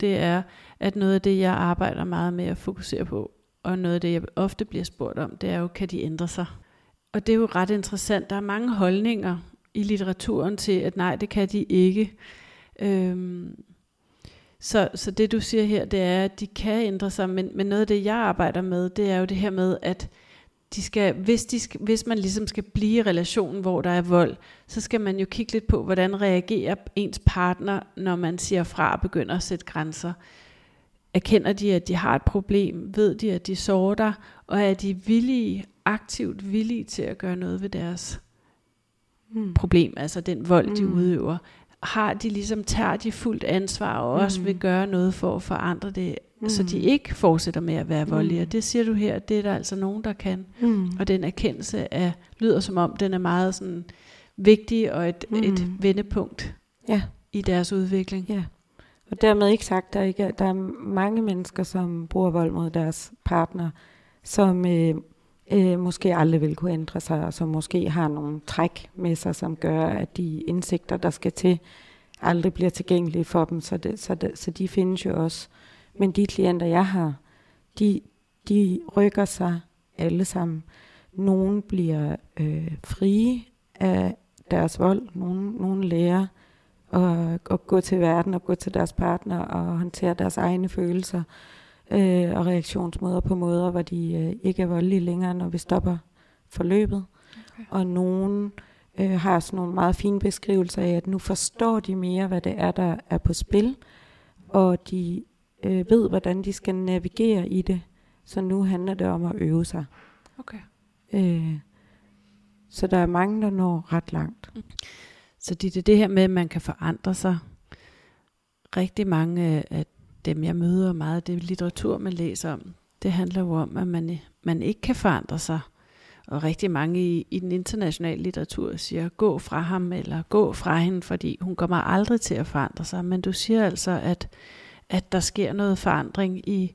det er, at noget af det jeg arbejder meget med at fokusere på, og noget af det jeg ofte bliver spurgt om, det er jo, kan de ændre sig? Og det er jo ret interessant. Der er mange holdninger i litteraturen til, at nej, det kan de ikke. Øhm, så, så det du siger her, det er, at de kan ændre sig, men, men noget af det, jeg arbejder med, det er jo det her med, at de skal, hvis, de skal, hvis man ligesom skal blive i relationen, hvor der er vold, så skal man jo kigge lidt på, hvordan reagerer ens partner, når man siger fra og begynder at sætte grænser. Erkender de, at de har et problem? Ved de, at de sårer dig? Og er de villige, aktivt villige til at gøre noget ved deres Mm. problem, altså den vold, de Mm. udøver? Har de ligesom, tager de fuldt ansvar og også Mm. vil gøre noget for at forandre det, mm. så de Mm. ikke fortsætter med at være voldelige? Mm. Det siger du her, det er der altså nogen, der kan. Mm. Og den erkendelse er, lyder som om, den er meget sådan vigtig og et, mm. et Mm. vendepunkt Ja. i deres udvikling. Ja. Og dermed ikke sagt, der, ikke er, der er mange mennesker, som bruger vold mod deres partner, som øh, øh, måske aldrig vil kunne ændre sig, og som måske har nogle træk med sig, som gør, at de indsigter, der skal til, aldrig bliver tilgængelige for dem, så, det, så, det, så de findes jo også. Men de klienter, jeg har, de, de rykker sig alle sammen. Nogle bliver øh, frie af deres vold, nogle, nogle lærer at, at gå til verden og gå til deres partner og håndtere deres egne følelser øh, og reaktionsmåder på måder, hvor de øh, ikke er voldelige længere, når vi stopper forløbet. Okay. Og nogen øh, har sådan nogle meget fine beskrivelser af, at nu forstår de mere, hvad det er, der er på spil, og de øh, ved, hvordan de skal navigere i det. Så nu handler det om at øve sig. Okay. Øh, så der er mange, der når ret langt. Mm. Så det er det her med, at man kan forandre sig. Rigtig mange af dem, jeg møder meget, det litteratur, man læser om, det handler jo om, at man, man ikke kan forandre sig. Og rigtig mange i, i den internationale litteratur siger, gå fra ham eller gå fra hende, fordi hun kommer aldrig til at forandre sig. Men du siger altså, at, at der sker noget forandring i,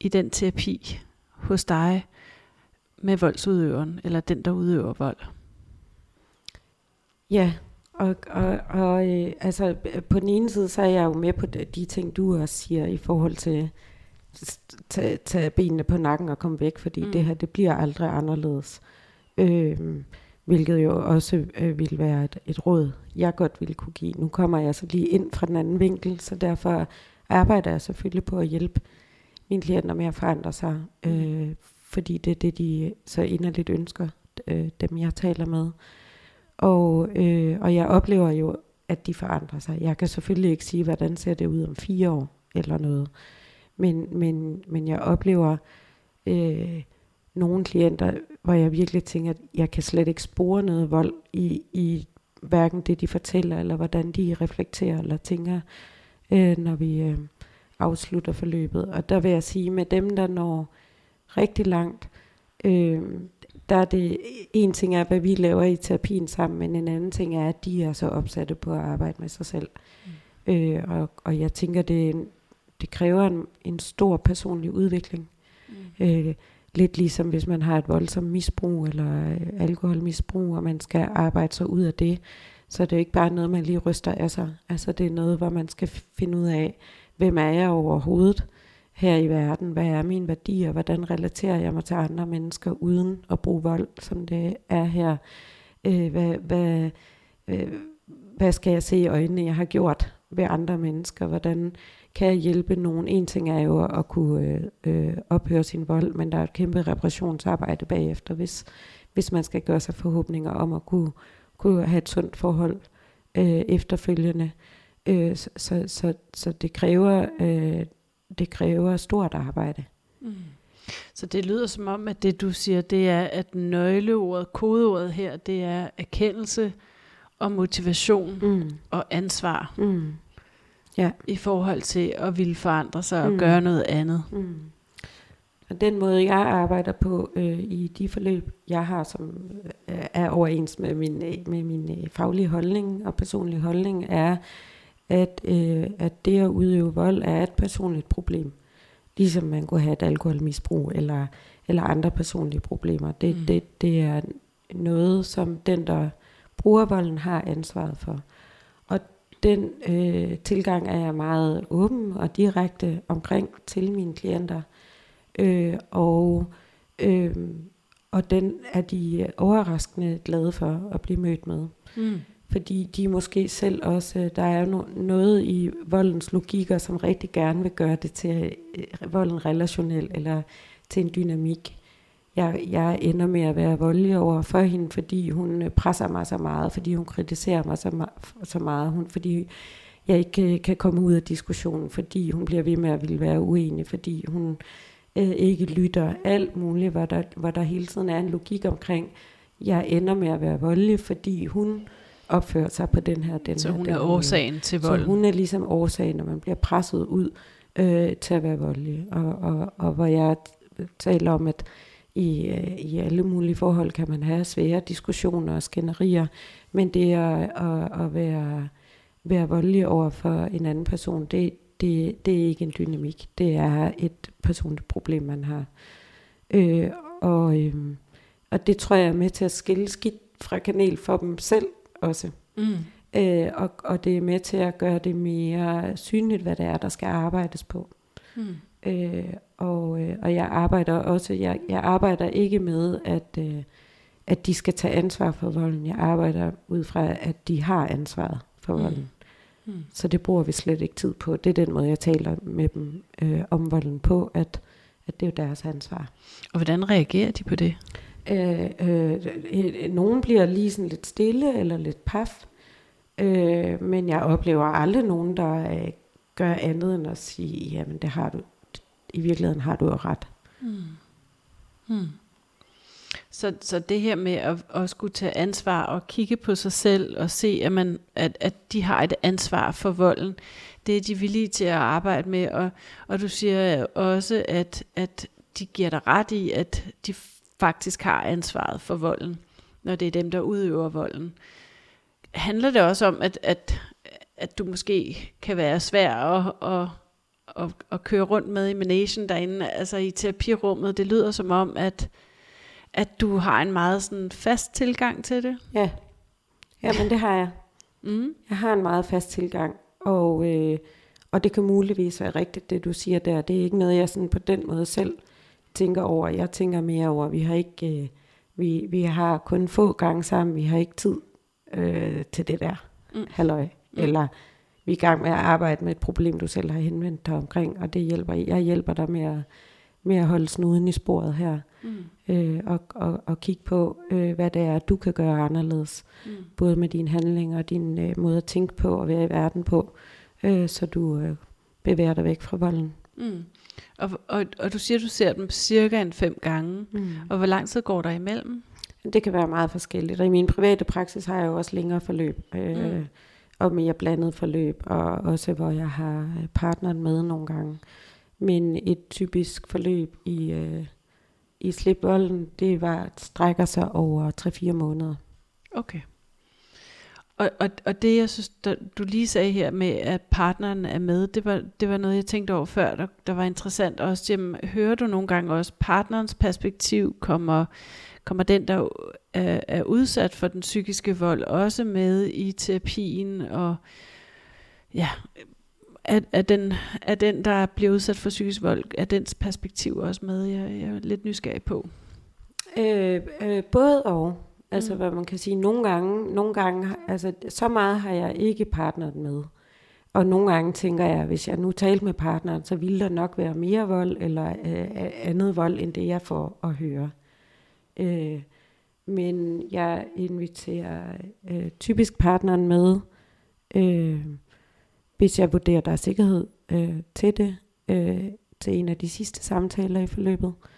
i den terapi hos dig med voldsudøveren, eller den, der udøver vold. Ja, og, og, og øh, altså, på den ene side, så er jeg jo med på de, ting, du også siger i forhold til tage, tage benene på nakken og komme væk, fordi mm. det her, det bliver aldrig anderledes. Øh, hvilket jo også øh, ville være et, et råd, jeg godt ville kunne give. Nu kommer jeg så lige ind fra den anden vinkel, så derfor arbejder jeg selvfølgelig på at hjælpe mine klienter med at forandre sig, mm. øh, fordi det er det, de så inderligt ønsker, øh, dem jeg taler med. Og, øh, og jeg oplever jo, at de forandrer sig. Jeg kan selvfølgelig ikke sige, hvordan ser det ud om fire år eller noget. Men, men, men jeg oplever øh, nogle klienter, hvor jeg virkelig tænker, at jeg kan slet ikke spore noget vold i, i hverken det, de fortæller, eller hvordan de reflekterer eller tænker, øh, når vi øh, afslutter forløbet. Og der vil jeg sige, med dem, der når rigtig langt, øh, der er det, en ting er, hvad vi laver i terapien sammen, men en anden ting er, at de er så opsatte på at arbejde med sig selv. Mm. Øh, og, og jeg tænker, det, det kræver en, en stor personlig udvikling. Mm. Øh, lidt ligesom hvis man har et voldsomt misbrug eller øh, alkoholmisbrug, og man skal arbejde sig ud af det, så er det ikke bare noget, man lige ryster af sig. Altså det er noget, hvor man skal finde ud af, hvem er jeg overhovedet? Her i verden? Hvad er mine værdier? Hvordan relaterer jeg mig til andre mennesker uden at bruge vold, som det er her? Øh, hvad, hvad, øh, hvad skal jeg se i øjnene, jeg har gjort ved andre mennesker? Hvordan kan jeg hjælpe nogen? En ting er jo at kunne øh, øh, ophøre sin vold, men der er et kæmpe reparationsarbejde bagefter, hvis, hvis man skal gøre sig forhåbninger om at kunne, kunne have et sundt forhold øh, efterfølgende. Øh, så, så, så, så det kræver øh, det kræver stort arbejde. Mm. Så det lyder som om, at det du siger, det er, at nøgleordet, kodeordet her, det er erkendelse og motivation mm. og ansvar. Mm. Ja. I forhold til at ville forandre sig og mm. gøre noget andet. Mm. Og den måde, jeg arbejder på øh, i de forløb, jeg har, som øh, er overens med min, med min øh, faglige holdning og personlige holdning, er, at, øh, at det at udøve vold er et personligt problem. Ligesom man kunne have et alkoholmisbrug eller, eller andre personlige problemer. Det, mm. det, det er noget, som den, der bruger volden, har ansvaret for. Og den øh, tilgang er jeg meget åben og direkte omkring til mine klienter. Øh, og, øh, og den er de overraskende glade for at blive mødt med. Mm fordi de måske selv også, øh, der er jo noget i voldens logikker, som rigtig gerne vil gøre det til øh, volden relationel, eller til en dynamik. Jeg, jeg ender med at være voldelig over for hende, fordi hun øh, presser mig så meget, fordi hun kritiserer mig så, så meget, hun, fordi jeg ikke kan, kan komme ud af diskussionen, fordi hun bliver ved med at ville være uenig, fordi hun øh, ikke lytter alt muligt, hvor der, hvor der hele tiden er en logik omkring, jeg ender med at være voldelig, fordi hun opført sig på den her den Så her, hun den er årsagen til vold. Så hun er ligesom årsagen, når man bliver presset ud øh, til at være voldelig. Og, og, og hvor jeg taler om, at i, øh, i alle mulige forhold kan man have svære diskussioner og skænderier, men det at, at, at være, være voldelig over for en anden person, det, det, det er ikke en dynamik. Det er et personligt problem, man har. Øh, og, øh, og det tror jeg er med til at skille skidt fra kanel for dem selv også. Mm. Øh, og, og det er med til at gøre det mere synligt, hvad det er, der skal arbejdes på. Mm. Øh, og, øh, og jeg arbejder også, jeg, jeg arbejder ikke med, at, øh, at de skal tage ansvar for volden. Jeg arbejder ud fra, at de har ansvaret for Mm. volden. Mm. Så det bruger vi slet ikke tid på. Det er den måde, jeg taler med dem øh, om volden på, at, at det er jo deres ansvar. Og hvordan reagerer de på det? Øh øh, øh, øh, nogen bliver lige sådan lidt stille eller lidt paf, øh, men jeg oplever aldrig nogen, der øh, gør andet end at sige, jamen det har du, i virkeligheden har du jo ret. Mm. Mm. Så, så det her med at, at skulle tage ansvar og kigge på sig selv og se, at, man, at, at de har et ansvar for volden, det er de villige til at arbejde med. Og, og du siger også, at, at de giver dig ret i, at de faktisk har ansvaret for volden, når det er dem, der udøver volden. Handler det også om, at, at, at du måske kan være svær at, at, at, at køre rundt med i managen derinde, altså i terapirummet? Det lyder som om, at at du har en meget sådan fast tilgang til det. Ja, ja men det har jeg. Mm. Jeg har en meget fast tilgang, og, øh, og det kan muligvis være rigtigt, det du siger der. Det er ikke noget, jeg sådan på den måde selv tænker over. Jeg tænker mere over, vi har ikke, øh, vi, vi har kun få gange sammen, vi har ikke tid øh, til det der Mm. halløj. Mm. Eller vi er i gang med at arbejde med et problem, du selv har henvendt dig omkring, og det hjælper, jeg hjælper dig med at, med at holde snuden i sporet her, Mm. øh, og, og, og kigge på, øh, hvad det er, du kan gøre anderledes Mm. både med dine handlinger og din øh, måde at tænke på og være i verden på, øh, så du øh, bevæger dig væk fra volden. Mm. Og, og, og du siger, du ser dem cirka en fem gange. Mm. Og hvor lang tid går der imellem? Det kan være meget forskelligt, og i min private praksis har jeg jo også længere forløb, øh, Mm. og mere blandet forløb, og også hvor jeg har øh, partneren med nogle gange. Men et typisk forløb i, øh, i Slip Volden, det var, strækker sig over 3-4 måneder. Okay. Og, og, og det, jeg synes, der, du lige sagde her med, at partneren er med, det var, det var noget, jeg tænkte over før, der, der var interessant også. Jamen, hører du nogle gange også partnerens perspektiv? Kommer, kommer den, der er, er udsat for den psykiske vold, også med i terapien? Og ja, er, er, den, er den, der bliver udsat for psykisk vold, er dens perspektiv også med? Jeg, jeg er lidt nysgerrig på. Øh, øh, både og. Altså, Mm. hvad man kan sige, nogle gange, nogle gange, altså, så meget har jeg ikke partneren med. Og nogle gange tænker jeg, hvis jeg nu talte med partneren, så ville der nok være mere vold, eller øh, andet vold, end det jeg får at høre. Øh, men jeg inviterer øh, typisk partneren med, øh, hvis jeg vurderer, der er sikkerhed øh, til det, øh, til en af de sidste samtaler i forløbet. Øh,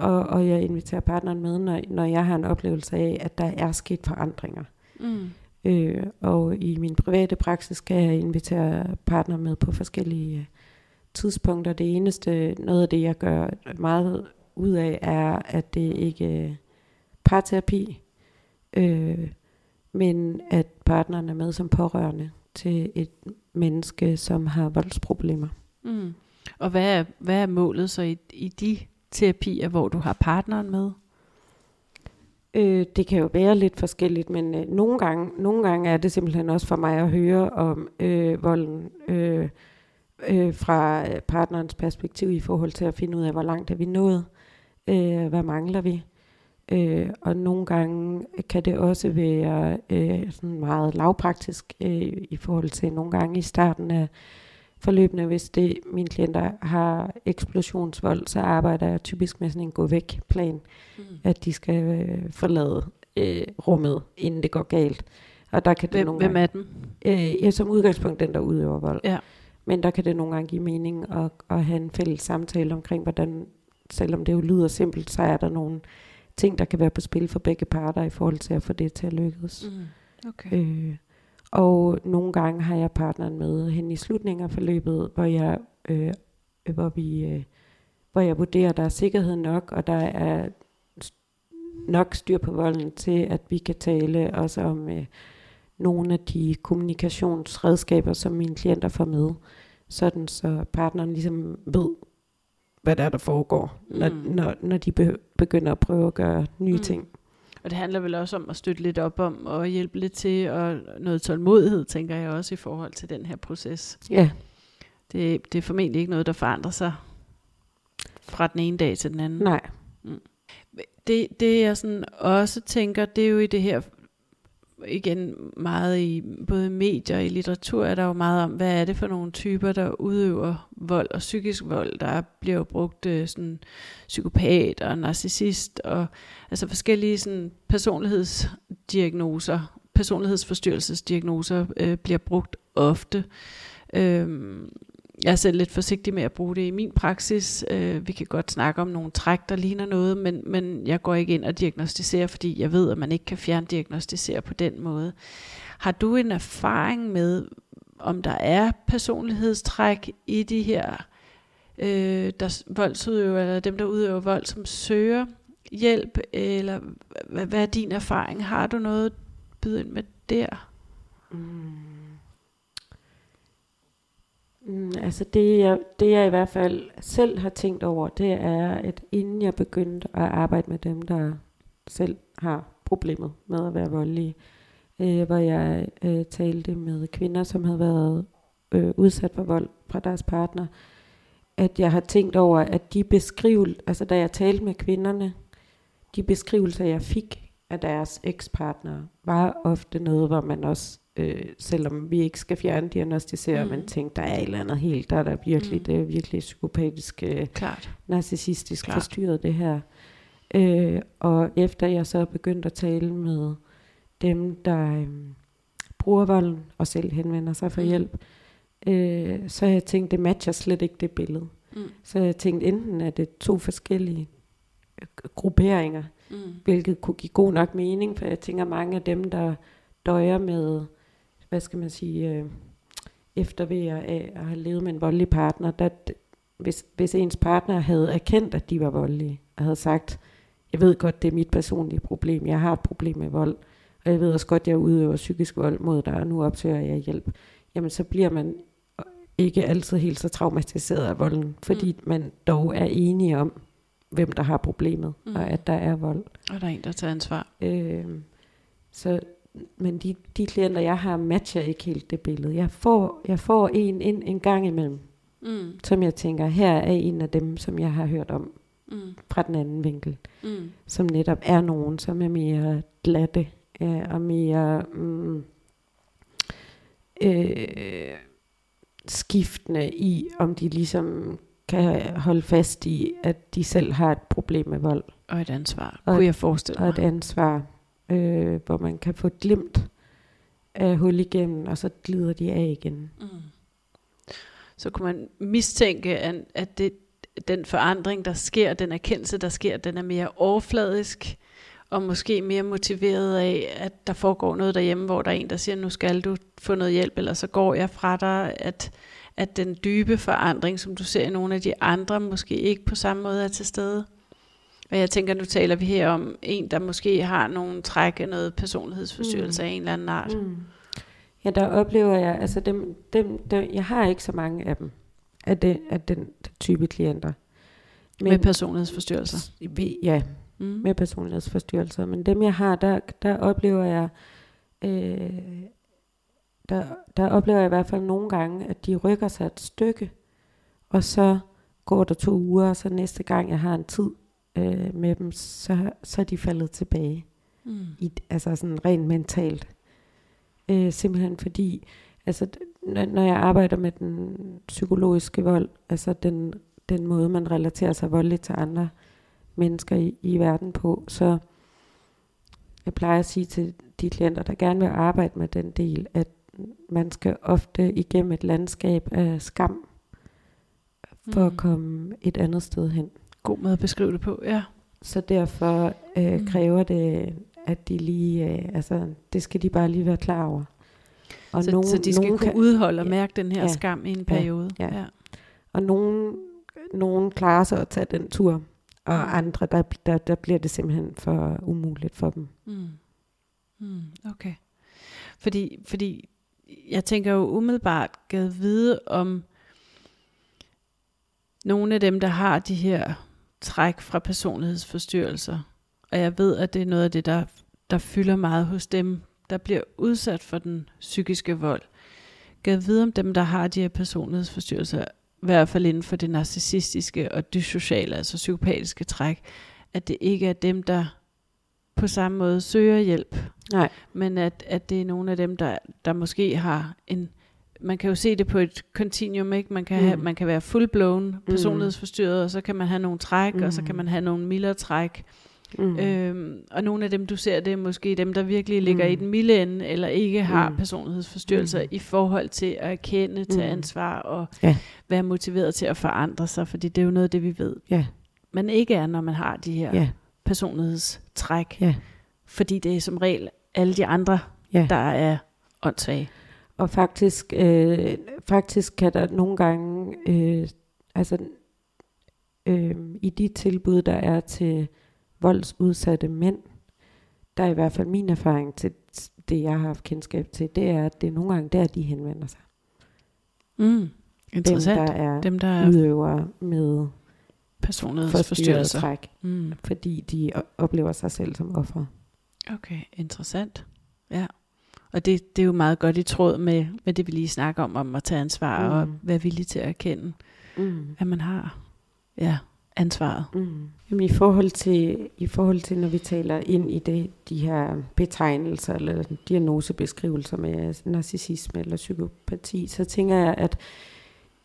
og, og jeg inviterer partneren med, når, når jeg har en oplevelse af, at der er sket forandringer. Mm. Øh, og i min private praksis skal jeg invitere partner med på forskellige øh, tidspunkter. Det eneste, noget af det, jeg gør meget ud af, er, at det ikke er parterapi, øh, men at partneren er med som pårørende til et menneske, som har voldsproblemer. Mm. Og hvad er, hvad er målet så i, i de terapier, hvor du har partneren med? Øh, det kan jo være lidt forskelligt, men øh, nogle, gange, nogle gange er det simpelthen også for mig at høre om øh, volden øh, øh, fra øh, partnerens perspektiv i forhold til at finde ud af, hvor langt er vi nået, øh, hvad mangler vi. Øh, og nogle gange kan det også være øh, sådan meget lavpraktisk øh, i forhold til nogle gange i starten af forløbene, hvis det mine klienter har eksplosionsvold, så arbejder jeg typisk med sådan en gå væk plan Mm. at de skal øh, forlade øh, rummet, inden det går galt. Og der kan det Hvem, nogle hvem gange, er den? øh, ja, som udgangspunkt den, der udøver vold. Ja. Men der kan det nogle gange give mening at, at have en fælles samtale omkring, hvordan, selvom det jo lyder simpelt, så er der nogle ting, der kan være på spil for begge parter i forhold til at få det til at lykkes. Mm. Okay. Øh, og nogle gange har jeg partneren med hen i slutningen af forløbet, hvor jeg, øh, hvor vi, øh, hvor jeg vurderer, at der er sikkerhed nok, og der er nok styr på volden til, at vi kan tale også om øh, nogle af de kommunikationsredskaber, som mine klienter får med, sådan så partneren ligesom ved, hvad der er, der foregår, når, Mm. når, når de be- begynder at prøve at gøre nye mm. ting. Og det handler vel også om at støtte lidt op om og hjælpe lidt til, og noget tålmodighed, tænker jeg også i forhold til den her proces. Ja, Det, det er formentlig ikke noget, der forandrer sig fra den ene dag til den anden. nej. Det, det jeg sådan også tænker, det er jo i det her, igen meget i både medier og i litteratur, er der jo meget om, hvad er det for nogle typer, der udøver vold og psykisk vold. Der bliver jo brugt øh, sådan psykopat og narcissist og altså forskellige sådan personlighedsdiagnoser, personlighedsforstyrrelsesdiagnoser øh, bliver brugt ofte. Øhm, jeg er selv lidt forsigtig med at bruge det i min praksis. Øh, vi kan godt snakke om nogle træk, der ligner noget, men, men jeg går ikke ind og diagnostiserer, fordi jeg ved, at man ikke kan fjerndiagnostisere på den måde. Har du en erfaring med, om der er personlighedstræk i de her øh, der voldsudøver, eller dem, der udøver vold, som søger hjælp, eller hvad, hvad er din erfaring? Har du noget at byde ind med der? Mm, Mm, altså det jeg, det jeg i hvert fald selv har tænkt over, det er, at inden jeg begyndte at arbejde med dem, der selv har problemet med at være voldelige, øh, hvor jeg øh, talte med kvinder, som havde været øh, udsat for vold fra deres partner, at jeg har tænkt over, at de beskrivelser, altså da jeg talte med kvinderne, de beskrivelser, jeg fik af deres ekspartnere, var ofte noget, hvor man også, øh, selvom vi ikke skal fjerne diagnostisere, Mhm. mm. man tænkte, der er et eller andet helt, der er der virkelig, mm. det er virkelig psykopatisk, øh, Klart. narcissistisk Klart. forstyrret det her. Øh, og efter jeg så begyndte at tale med dem, der øh, bruger volden og selv henvender sig for Mm. hjælp, øh, så har jeg tænkt, det matcher slet ikke det billede. Mm. Så jeg tænkte, enten er det to forskellige øh, grupperinger, Mm. hvilket kunne give god nok mening, for jeg tænker, mange af dem, der døjer med, hvad skal man sige, øh, eftervejer af at have levet med en voldelig partner, der, hvis, hvis ens partner havde erkendt, at de var voldelige, og havde sagt, jeg ved godt, det er mit personlige problem, jeg har et problem med vold, og jeg ved også godt, jeg udøver psykisk vold mod dig, og nu opsøger jeg hjælp, jamen så bliver man ikke altid helt så traumatiseret af volden, fordi mm. man dog er enige om, hvem der har problemet, Mm. og at der er vold. Og der er en, der tager ansvar. Øh, så, men de, de klienter, jeg har, matcher ikke helt det billede. Jeg får, jeg får en ind en gang imellem, Mm. som jeg tænker, her er en af dem, som jeg har hørt om Mm. fra den anden vinkel, Mm. som netop er nogen, som er mere glatte øh, og mere mm, øh, skiftende i, om de ligesom kan holde fast i, at de selv har et problem med vold Og et ansvar, Og kunne et- jeg forestille og mig. et ansvar, øh, hvor man kan få et glimt af hul igennem, og så glider de af igen. Mm. Så kunne man mistænke, at, at det, den forandring, der sker, den erkendelse, der sker, den er mere overfladisk, og måske mere motiveret af, at der foregår noget derhjemme, hvor der er en, der siger, nu skal du få noget hjælp, eller så går jeg fra dig, at, at den dybe forandring, som du ser i nogle af de andre, måske ikke på samme måde er til stede. Og jeg tænker, nu taler vi her om en, der måske har nogle træk af noget personlighedsforstyrrelse mm. af en eller anden art. Mm. Ja, der oplever jeg, altså dem, dem, dem, jeg har ikke så mange af dem, af, det, af den, den type klienter. Med personlighedsforstyrrelser. vi, ja, Mm. med personlighedsforstyrrelser. Men dem jeg har, der, der oplever jeg, øh, der, der oplever jeg i hvert fald nogle gange, at de rykker sig et stykke, og så går der to uger, og så næste gang jeg har en tid øh, med dem, så, så er de faldet tilbage. Mm. I, altså sådan rent mentalt. Øh, simpelthen fordi, altså når, jeg arbejder med den psykologiske vold, altså den, den måde, man relaterer sig voldeligt til andre mennesker i, i verden på, så jeg plejer at sige til de klienter, der gerne vil arbejde med den del, at man skal ofte igennem et landskab af skam, for mm. at Mm. komme et andet sted hen. God måde at beskrive det på, ja. Så derfor øh, Mm. kræver det, at de lige, øh, altså det skal de bare lige være klar over. Og så, nogen, så de skal nogen kunne udholde og ja, mærke den her ja, skam i en ja, periode. ja. ja. Og nogen, nogen klarer sig at tage den tur, og Mm. andre, der, der, der bliver det simpelthen for umuligt for dem. Mm. Mm, okay. Fordi, fordi jeg tænker jo umiddelbart gad vide om nogle af dem, der har de her træk fra personlighedsforstyrrelser, og jeg ved, at det er noget af det, der, der fylder meget hos dem, der bliver udsat for den psykiske vold. Kan vide om dem, der har de her personlighedsforstyrrelser, i hvert fald inden for det narcissistiske og dysociale, altså psykopatiske træk, at det ikke er dem, der på samme måde søger hjælp, Nej. men at, at det er nogle af dem, der, der måske har en... Man kan jo se det på et continuum, ikke? Man kan, mm. have, man kan være full-blown personlighedsforstyrret, mm. og så kan man have nogle træk, mm. og så kan man have nogle mildere træk. Mm. Øhm, og nogle af dem, du ser, det er måske dem, der virkelig ligger mm. i den milde ende, eller ikke har mm. personlighedsforstyrrelser mm. i forhold til at erkende, tage mm. ansvar og ja. være motiveret til at forandre sig, fordi det er jo noget af det, vi ved. Ja. Man ikke er, når man har de her ja. personlighedstræk, ja. fordi det er som regel alle de andre, ja. der er åndssvage. Og faktisk, øh, faktisk kan der nogle gange, øh, altså øh, i de tilbud, der er til voldsudsatte mænd, der er i hvert fald min erfaring til det, jeg har haft kendskab til, det er, at det er nogle gange der, de henvender sig. Mm, interessant. Dem, der er, Dem, der er udøvere med personlighedsforstyrrelser. træk, Mm. fordi de oplever sig selv som offer. Okay, interessant. Ja. Og det, det er jo meget godt i tråd med, med det, vi lige snakker om, om at tage ansvar mm. og være villig til at erkende, mm. at man har ja, ansvaret. Mm. Jamen, i, forhold til, I forhold til, når vi taler ind i det, de her betegnelser eller diagnosebeskrivelser med narcissisme eller psykopati, så tænker jeg, at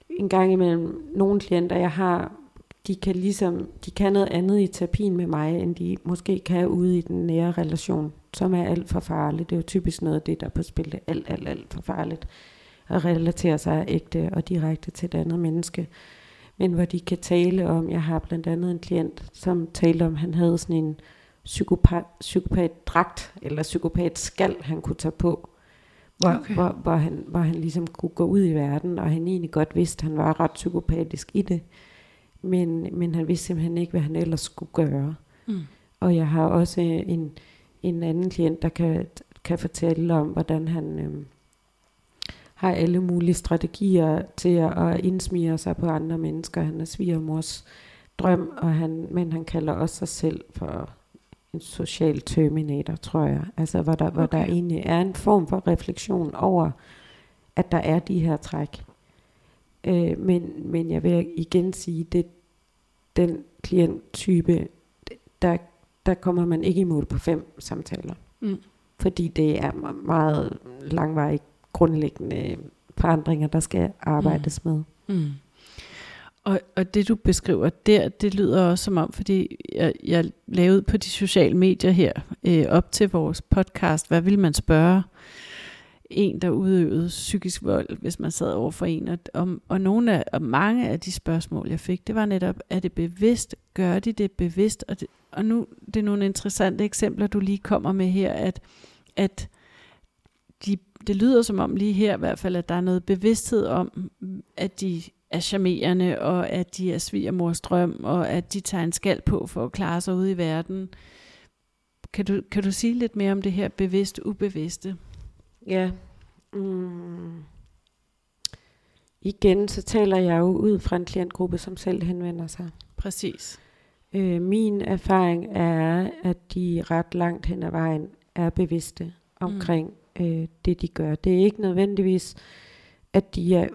en gang imellem nogle klienter, jeg har, de kan ligesom, de kan noget andet i terapien med mig, end de måske kan ude i den nære relation, som er alt for farligt. Det er jo typisk noget af det, der er på spil. Det er alt, alt, alt for farligt at relatere sig ægte og direkte til et andet menneske. Men hvor de kan tale om, jeg har blandt andet en klient, som talte om, han havde sådan en psykopat, psykopat-dragt, eller psykopat-skal, han kunne tage på, hvor, okay. hvor, hvor, han, hvor han ligesom kunne gå ud i verden, og han egentlig godt vidste, at han var ret psykopatisk i det. Men, men han vidste simpelthen ikke, hvad han ellers skulle gøre. Mm. Og jeg har også en, en anden klient, der kan, kan fortælle om, hvordan han øh, har alle mulige strategier til at, at indsmire sig på andre mennesker. Han er svigermors drøm, og han, men han kalder også sig selv for en social terminator, tror jeg. Altså, hvor der, okay. hvor der egentlig er en form for refleksion over, at der er de her træk. Øh, men, men jeg vil igen sige, det den klienttype, der, der kommer man ikke i mål på fem samtaler. Mm. Fordi det er meget langvarige grundlæggende forandringer, der skal arbejdes mm. med. Mm. Og, og det du beskriver der, det lyder også som om, fordi jeg, jeg lavede på de sociale medier her, øh, op til vores podcast, hvad vil man spørge en, der udøvede psykisk vold, hvis man sad over for en. Og, og, og nogle af, og mange af de spørgsmål, jeg fik, det var netop, er det bevidst? Gør de det bevidst? Og, det, og nu, det er nogle interessante eksempler, du lige kommer med her, at, at de, det lyder som om lige her i hvert fald, at der er noget bevidsthed om, at de er charmerende, og at de er svigermors drøm, og at de tager en skal på for at klare sig ude i verden. Kan du, kan du sige lidt mere om det her bevidst-ubevidste? Ja. Mm. Igen, så taler jeg jo ud fra en klientgruppe, som selv henvender sig. Præcis. Øh, min erfaring er, at de ret langt hen ad vejen er bevidste omkring mm. øh, det, de gør. Det er ikke nødvendigvis, at de er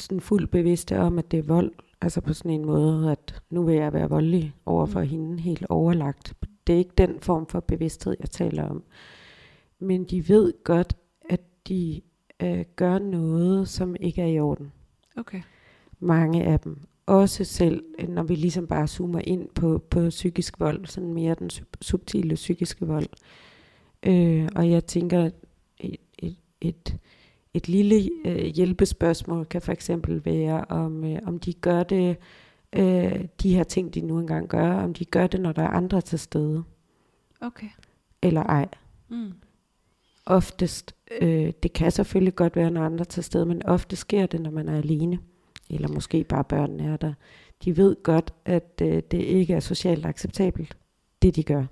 sådan fuldt bevidste om, at det er vold. Altså på sådan en måde, at nu vil jeg være voldelig over for mm. hende, helt overlagt. Det er ikke den form for bevidsthed, jeg taler om. Men de ved godt, de øh, gør noget, som ikke er i orden. Okay. Mange af dem. Også selv, når vi ligesom bare zoomer ind på, på psykisk vold, sådan mere den sub- subtile psykiske vold. Øh, og jeg tænker, et, et, et, et lille øh, hjælpespørgsmål kan for eksempel være, om, øh, om de gør det, øh, de her ting, de nu engang gør, om de gør det, når der er andre til stede. Okay. Eller ej. Mm oftest, øh, det kan selvfølgelig godt være, når andre tager sted, men ofte sker det, når man er alene, eller måske bare børnene er der. De ved godt, at øh, det ikke er socialt acceptabelt, det de gør.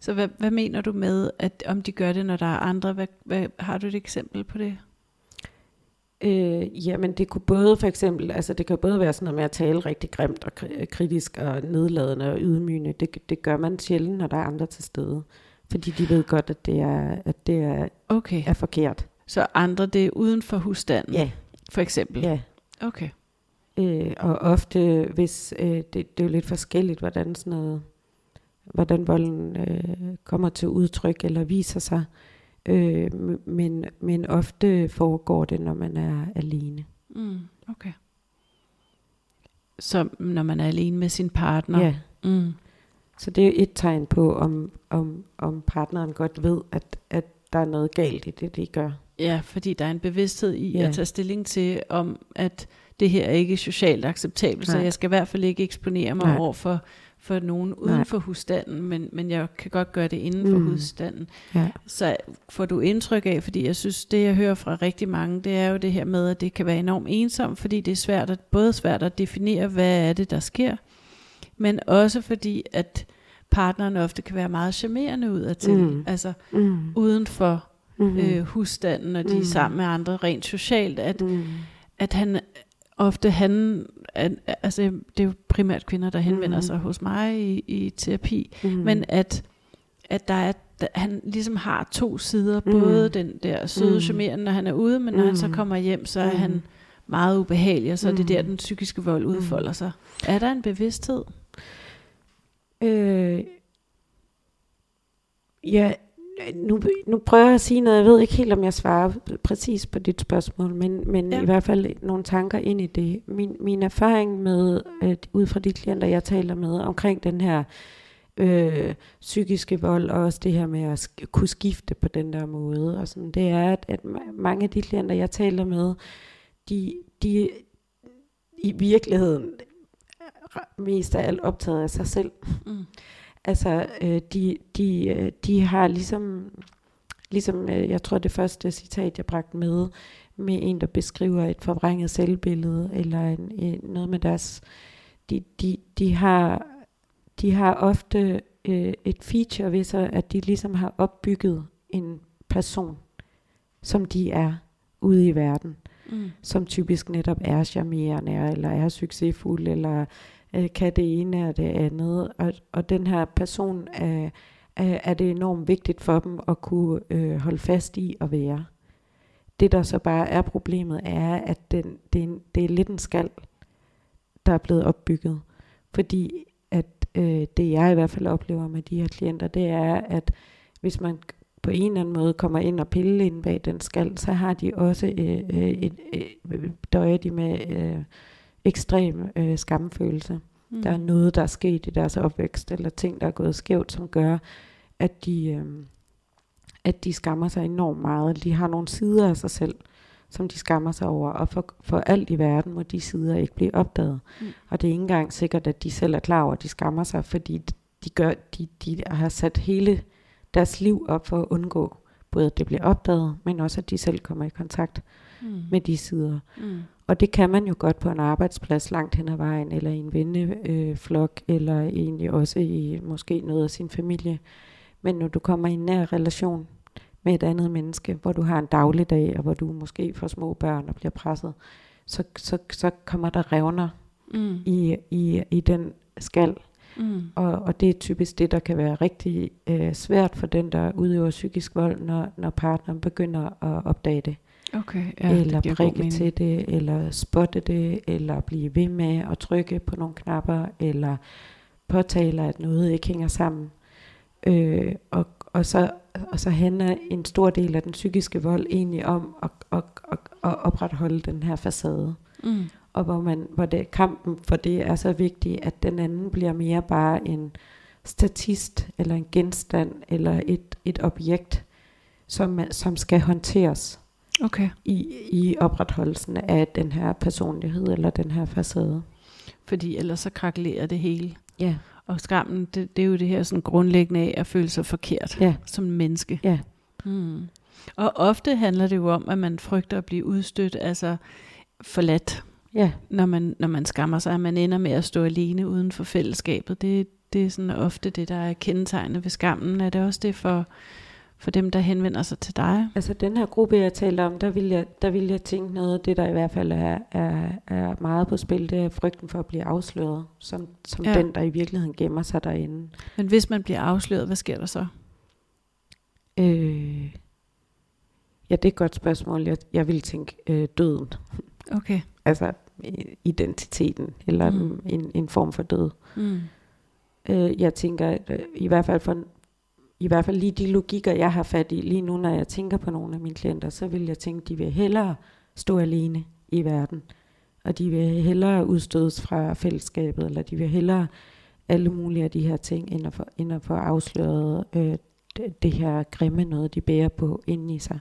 Så hvad, hvad mener du med, at om de gør det, når der er andre? Hvad, hvad, har du et eksempel på det? Øh, jamen det kunne både for eksempel, altså det kan både være sådan noget med at tale rigtig grimt og kri- kritisk og nedladende og ydmygende. Det, det gør man sjældent, når der er andre til stede. Fordi de ved godt, at det er, at det er, Okay. er forkert. Så andre, det er uden for husstanden, Ja, for eksempel? ja. Okay. Øh, og ofte, hvis øh, det, det er jo lidt forskelligt, hvordan sådan noget, hvordan volden øh, kommer til udtryk eller viser sig. Øh, men, men ofte foregår det, når man er alene. Mm, okay. Så når man er alene med sin partner? Ja. Mm. Så det er jo et tegn på, om, om, om partneren godt ved, at, at der er noget galt i det, de gør. Ja, fordi der er en bevidsthed i Ja. at tage stilling til, om at det her er ikke socialt acceptabelt, så Nej. jeg skal i hvert fald ikke eksponere mig Nej. over for, for nogen uden Nej. for husstanden, men, men jeg kan godt gøre det inden for Mm. husstanden. Ja. Så får du indtryk af, fordi jeg synes, det jeg hører fra rigtig mange, det er jo det her med, at det kan være enormt ensomt, fordi det er svært at, både svært at definere, hvad er det, der sker, men også fordi, at partneren ofte kan være meget charmerende ud til, Mm. altså Mm. uden for Mm. øh, husstanden, og de er Mm. sammen med andre rent socialt, at, mm. at han ofte han, at, altså det er jo primært kvinder, der henvender Mm. sig hos mig i, i terapi, Mm. men at, at der er, at han ligesom har to sider, Mm. både den der søde, Mm. charmerende, når han er ude, men når han så Mm. kommer hjem, så er Mm. han meget ubehagelig, og så er det Mm. der, den psykiske vold udfolder sig. Er der en bevidsthed? Øh, ja, nu, nu prøver jeg at sige noget. Jeg ved ikke helt, om jeg svarer præcis på dit spørgsmål, men, men Ja. i hvert fald nogle tanker ind i det. Min, min erfaring med, øh, ud fra de klienter, jeg taler med, omkring den her øh, psykiske vold, og også det her med at sk- kunne skifte på den der måde, og sådan, det er, at, at ma- mange af de klienter, jeg taler med, de, de i virkeligheden mest af alt optaget af sig selv. Mm. Altså, øh, de, de, øh, de har ligesom, ligesom øh, jeg tror det første citat, jeg bragte med, med en, der beskriver et forvrænget selvbillede, eller en, en, noget med deres, de, de, de, har, de har ofte øh, et feature ved sig, at de ligesom har opbygget en person, som de er ude i verden Mm. som typisk netop er charmerende, eller er succesfuld, eller øh, kan det ene og det andet. Og, og den her person er, er, er det enormt vigtigt for dem at kunne øh, holde fast i at være. Det der så bare er problemet er, at den, det, er en, det er lidt en skal, der er blevet opbygget. Fordi at øh, det jeg i hvert fald oplever med de her klienter, det er, at hvis man på en eller anden måde kommer ind og piller ind bag den skal, så har de også øh, øh, et, øh, døjer de med øh, ekstrem øh, skamfølelse. Mm. Der er noget, der er sket i deres opvækst, eller ting, der er gået skævt, som gør, at de, øh, at de skammer sig enormt meget. De har nogle sider af sig selv, som de skammer sig over, og for, for alt i verden må de sider ikke blive opdaget. Mm. Og det er ikke engang sikkert, at de selv er klar over, at de skammer sig, fordi de, gør, de, de har sat hele deres liv op for at undgå, både at det bliver opdaget, men også at de selv kommer i kontakt Mm. med de sider. Mm. Og det kan man jo godt på en arbejdsplads langt hen ad vejen, eller i en venneflok, eller egentlig også i måske noget af sin familie. Men når du kommer i en nær relation med et andet menneske, hvor du har en dagligdag, og hvor du måske får små børn og bliver presset, så, så, så kommer der revner Mm. i, i, i den skal. Mm. Og, og det er typisk det, der kan være rigtig øh, svært for den, der udøver psykisk vold, når, når partneren begynder at opdage det Okay, ja, eller det prikke til det, eller spotte det, eller blive ved med at trykke på nogle knapper, eller påtale, at noget ikke hænger sammen. Øh, og, og, så, og så handler en stor del af den psykiske vold egentlig om at, at, at, at opretholde den her facade. Mm. Og hvor, man, hvor det, kampen for det er så vigtig, at den anden bliver mere bare en statist, eller en genstand, eller et, et objekt, som, man- som skal håndteres Okay. i, i opretholdelsen af den her personlighed eller den her facade. Fordi ellers så krakelerer det hele. Ja, Og skammen, det, det er jo det her sådan grundlæggende af at føle sig forkert ja, som menneske. ja. Mm. Og ofte handler det jo om, at man frygter at blive udstødt, altså forladt, ja. når man, når man skammer sig, at man ender med at stå alene uden for fællesskabet. Det, det er sådan ofte det, der er kendetegnet ved skammen. Er det også det for, for dem, der henvender sig til dig? Altså den her gruppe, jeg talte om, der vil jeg, der vil jeg tænke noget af det, der i hvert fald er, er, er meget på spil, det er frygten for at blive afsløret, som, som ja. den, der i virkeligheden gemmer sig derinde. Men hvis man bliver afsløret, hvad sker der så? Øh, ja, det er et godt spørgsmål. Jeg, jeg vil tænke øh, døden. Okay. altså identiteten, eller mm. en, en form for død. Mm. Øh, jeg tænker, at, øh, i hvert fald for, i hvert fald lige de logikker, jeg har fat i lige nu, når jeg tænker på nogle af mine klienter, så vil jeg tænke, at de vil hellere stå alene i verden, og de vil hellere udstødes fra fællesskabet, eller de vil hellere alle mulige af de her ting, end at få, end at få afsløret øh, det, det her grimme noget, de bærer på inde i sig.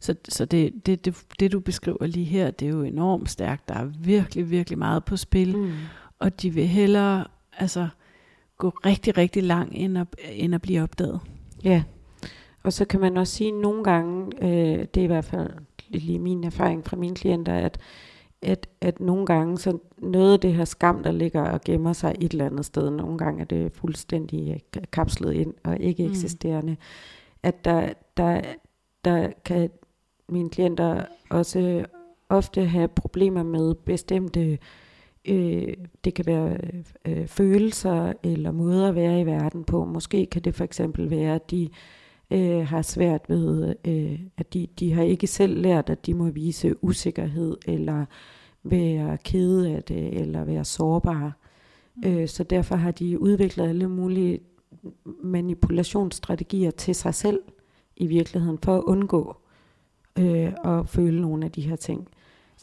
Så, så det, det, det, det, du beskriver lige her, det er jo enormt stærkt. Der er virkelig, virkelig meget på spil. Mm. Og de vil hellere altså, gå rigtig, rigtig langt, end at, end at blive opdaget. Ja, og så kan man også sige nogle gange, øh, det er i hvert fald lige min erfaring fra mine klienter, at, at, at nogle gange, så noget af det her skam, der ligger og gemmer sig et eller andet sted, nogle gange er det fuldstændig kapslet ind og ikke mm. eksisterende, mm. at der, der, der kan mine klienter også ofte have problemer med bestemte, øh, det kan være øh, følelser eller måder at være i verden på. Måske kan det for eksempel være, at de øh, har svært ved, øh, at de, de har ikke selv lært, at de må vise usikkerhed eller være kede af det eller være sårbare. Mm. Øh, så derfor har de udviklet alle mulige manipulationsstrategier til sig selv i virkeligheden for at undgå øh, og føle nogle af de her ting.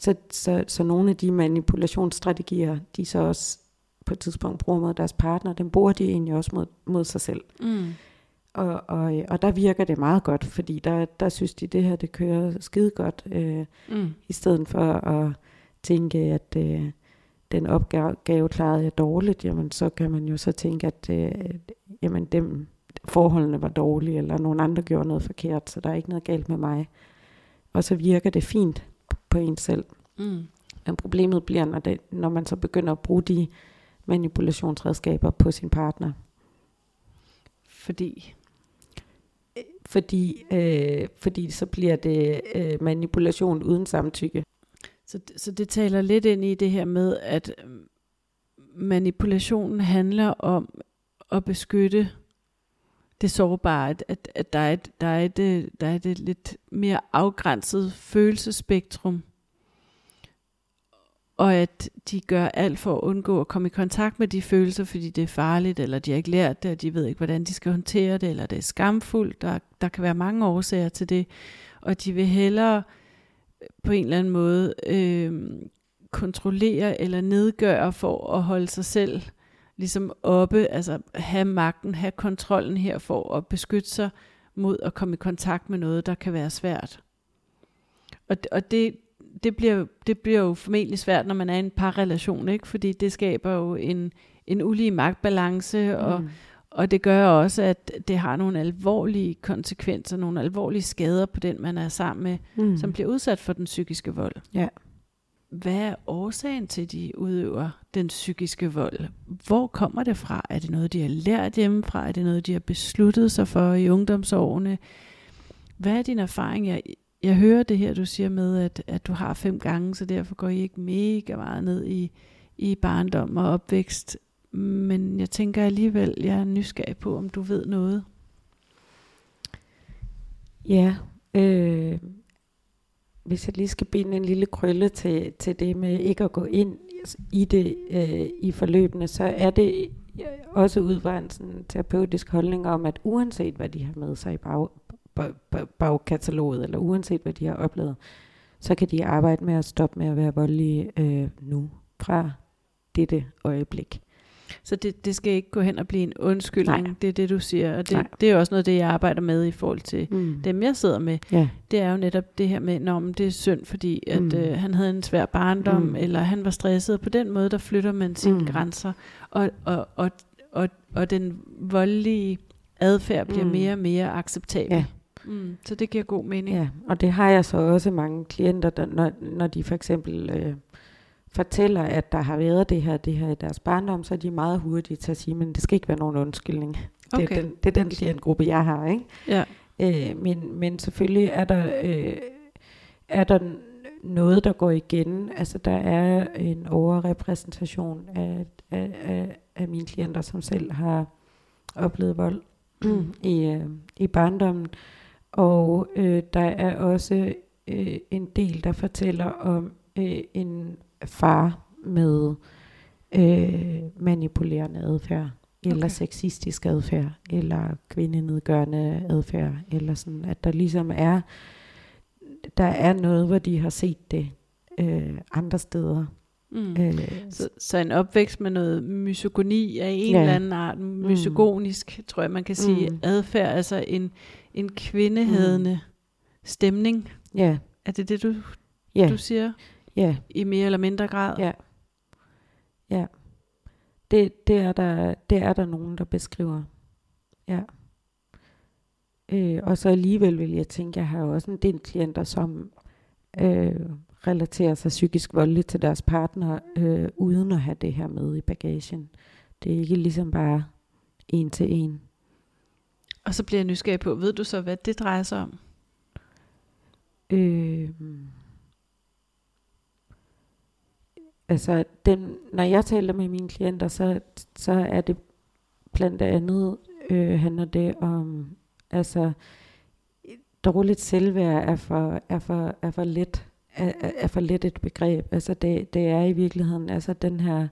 Så, så, så nogle af de manipulationsstrategier, de så også på et tidspunkt bruger mod deres partner, dem bruger de egentlig også mod, mod sig selv. Mm. Og, og, og der virker det meget godt, fordi der, der synes de, det her det kører skide godt, øh, mm. i stedet for at tænke, at øh, den opgave klarede jeg dårligt, jamen så kan man jo så tænke, at øh, jamen dem, forholdene var dårlige, eller nogen andre gjorde noget forkert, så der er ikke noget galt med mig og så virker det fint på en selv. Mm. Men problemet bliver, når, det, når man så begynder at bruge de manipulationsredskaber på sin partner. Fordi? Fordi, øh, fordi så bliver det øh, manipulation uden samtykke. Så, så det taler lidt ind i det her med, at manipulationen handler om at beskytte det sårbare, at, at, at der, er et, der, er et, øh, der er et øh, lidt mere afgrænset følelsespektrum, og at de gør alt for at undgå at komme i kontakt med de følelser, fordi det er farligt, eller de har ikke lært det, og de ved ikke, hvordan de skal håndtere det, eller det er skamfuldt. Der, der kan være mange årsager til det, og de vil hellere øh, på en eller anden måde øh, kontrollere eller nedgøre for at holde sig selv ligesom oppe, altså have magten, have kontrollen her for at beskytte sig mod at komme i kontakt med noget, der kan være svært. Og, og det, det, bliver, det bliver jo formentlig svært, når man er i en parrelation, ikke? fordi det skaber jo en, en ulige magtbalance, mm. og, og det gør også, at det har nogle alvorlige konsekvenser, nogle alvorlige skader på den, man er sammen med, mm. som bliver udsat for den psykiske vold. Ja hvad er årsagen til, at de udøver den psykiske vold? Hvor kommer det fra? Er det noget, de har lært hjemmefra? Er det noget, de har besluttet sig for i ungdomsårene? Hvad er din erfaring? Jeg, jeg hører det her, du siger med, at, at du har fem gange, så derfor går I ikke mega meget ned i, i barndom og opvækst. Men jeg tænker alligevel, jeg er nysgerrig på, om du ved noget. Ja, øh, hvis jeg lige skal binde en lille krølle til, til det med ikke at gå ind i det øh, i forløbene, så er det øh, også ud fra en sådan terapeutisk holdning om, at uanset hvad de har med sig i bag, bag, bag, bagkataloget, eller uanset hvad de har oplevet, så kan de arbejde med at stoppe med at være voldelige øh, nu fra dette øjeblik. Så det, det skal ikke gå hen og blive en undskyldning, Nej. det er det, du siger. Og det, det er også noget, det jeg arbejder med i forhold til mm. dem, jeg sidder med. Ja. Det er jo netop det her med, når det er synd, fordi at, mm. øh, han havde en svær barndom, mm. eller han var stresset. På den måde, der flytter man sine mm. grænser. Og, og, og, og, og den voldelige adfærd bliver mm. mere og mere acceptabel. Ja. Mm, så det giver god mening. Ja, og det har jeg så også mange klienter, der, når, når de for eksempel... Øh, fortæller, at der har været det her, det her i deres barndom, så er de meget hurtige til at sige, men det skal ikke være nogen undskyldning. Okay. Det, er den, det er den klientgruppe, jeg har. Ikke? Ja. Øh, men, men selvfølgelig er der, øh, er der noget, der går igen. Altså der er en overrepræsentation af, af, af, af mine klienter, som selv har oplevet vold i, øh, i barndommen. Og øh, der er også øh, en del, der fortæller om øh, en far med øh, manipulerende adfærd, eller okay. sexistisk adfærd, eller kvindenedgørende adfærd, eller sådan, at der ligesom er, der er noget, hvor de har set det øh, andre steder. Mm. Øh, så, så en opvækst med noget misogoni af en ja. eller anden art, misogonisk, mm. tror jeg man kan sige, mm. adfærd, altså en, en kvindehedende mm. stemning. Ja. Er det det, du, ja. du siger? Ja. I mere eller mindre grad? Ja. Ja. Det, det, er der, det er der nogen, der beskriver. Ja. Øh, og så alligevel vil jeg tænke, jeg har også en del klienter, som øh, relaterer sig psykisk voldeligt til deres partner, øh, uden at have det her med i bagagen. Det er ikke ligesom bare en til en. Og så bliver jeg nysgerrig på, ved du så, hvad det drejer sig om? Øh, altså, den, når jeg taler med mine klienter, så, så er det blandt andet, øh, handler det om, altså, dårligt selvværd er for, er for, er for let er, er for let et begreb. Altså det, det er i virkeligheden altså den her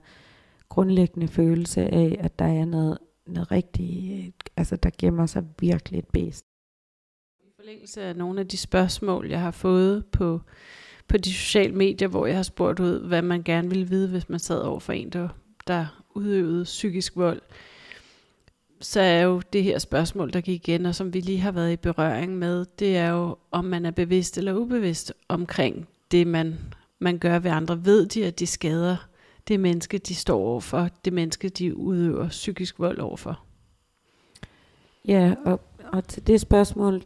grundlæggende følelse af, at der er noget, noget rigtigt, altså der gemmer sig virkelig et bedst. I forlængelse af nogle af de spørgsmål, jeg har fået på, på de sociale medier, hvor jeg har spurgt ud, hvad man gerne ville vide, hvis man sad over for en, der, der udøvede psykisk vold, så er jo det her spørgsmål, der gik igen, og som vi lige har været i berøring med, det er jo, om man er bevidst eller ubevidst omkring det, man, man gør ved andre. Ved de, at de skader det menneske, de står overfor, det menneske, de udøver psykisk vold overfor? Ja, og, og til det spørgsmål,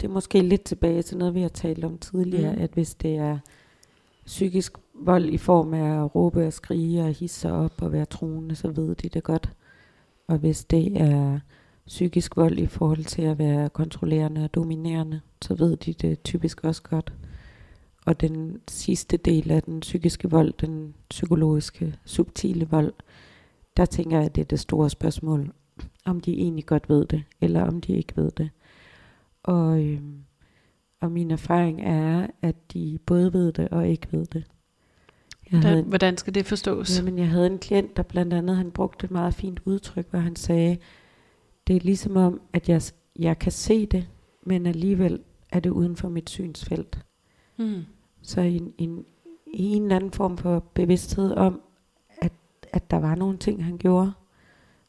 det er måske lidt tilbage til noget, vi har talt om tidligere, mm. at hvis det er psykisk vold i form af at råbe og skrige og hisse op og være truende, så ved de det godt. Og hvis det er psykisk vold i forhold til at være kontrollerende og dominerende, så ved de det typisk også godt. Og den sidste del af den psykiske vold, den psykologiske, subtile vold, der tænker jeg, at det er det store spørgsmål, om de egentlig godt ved det, eller om de ikke ved det. Og, øh, og min erfaring er, at de både ved det og ikke ved det. Jeg havde, hvordan skal det forstås? Jamen, jeg havde en klient, der blandt andet, han brugte et meget fint udtryk, hvor han sagde, det er ligesom om, at jeg, jeg kan se det, men alligevel er det uden for mit synsfelt. Mm. Så en, en, en eller anden form for bevidsthed om, at, at der var nogle ting, han gjorde,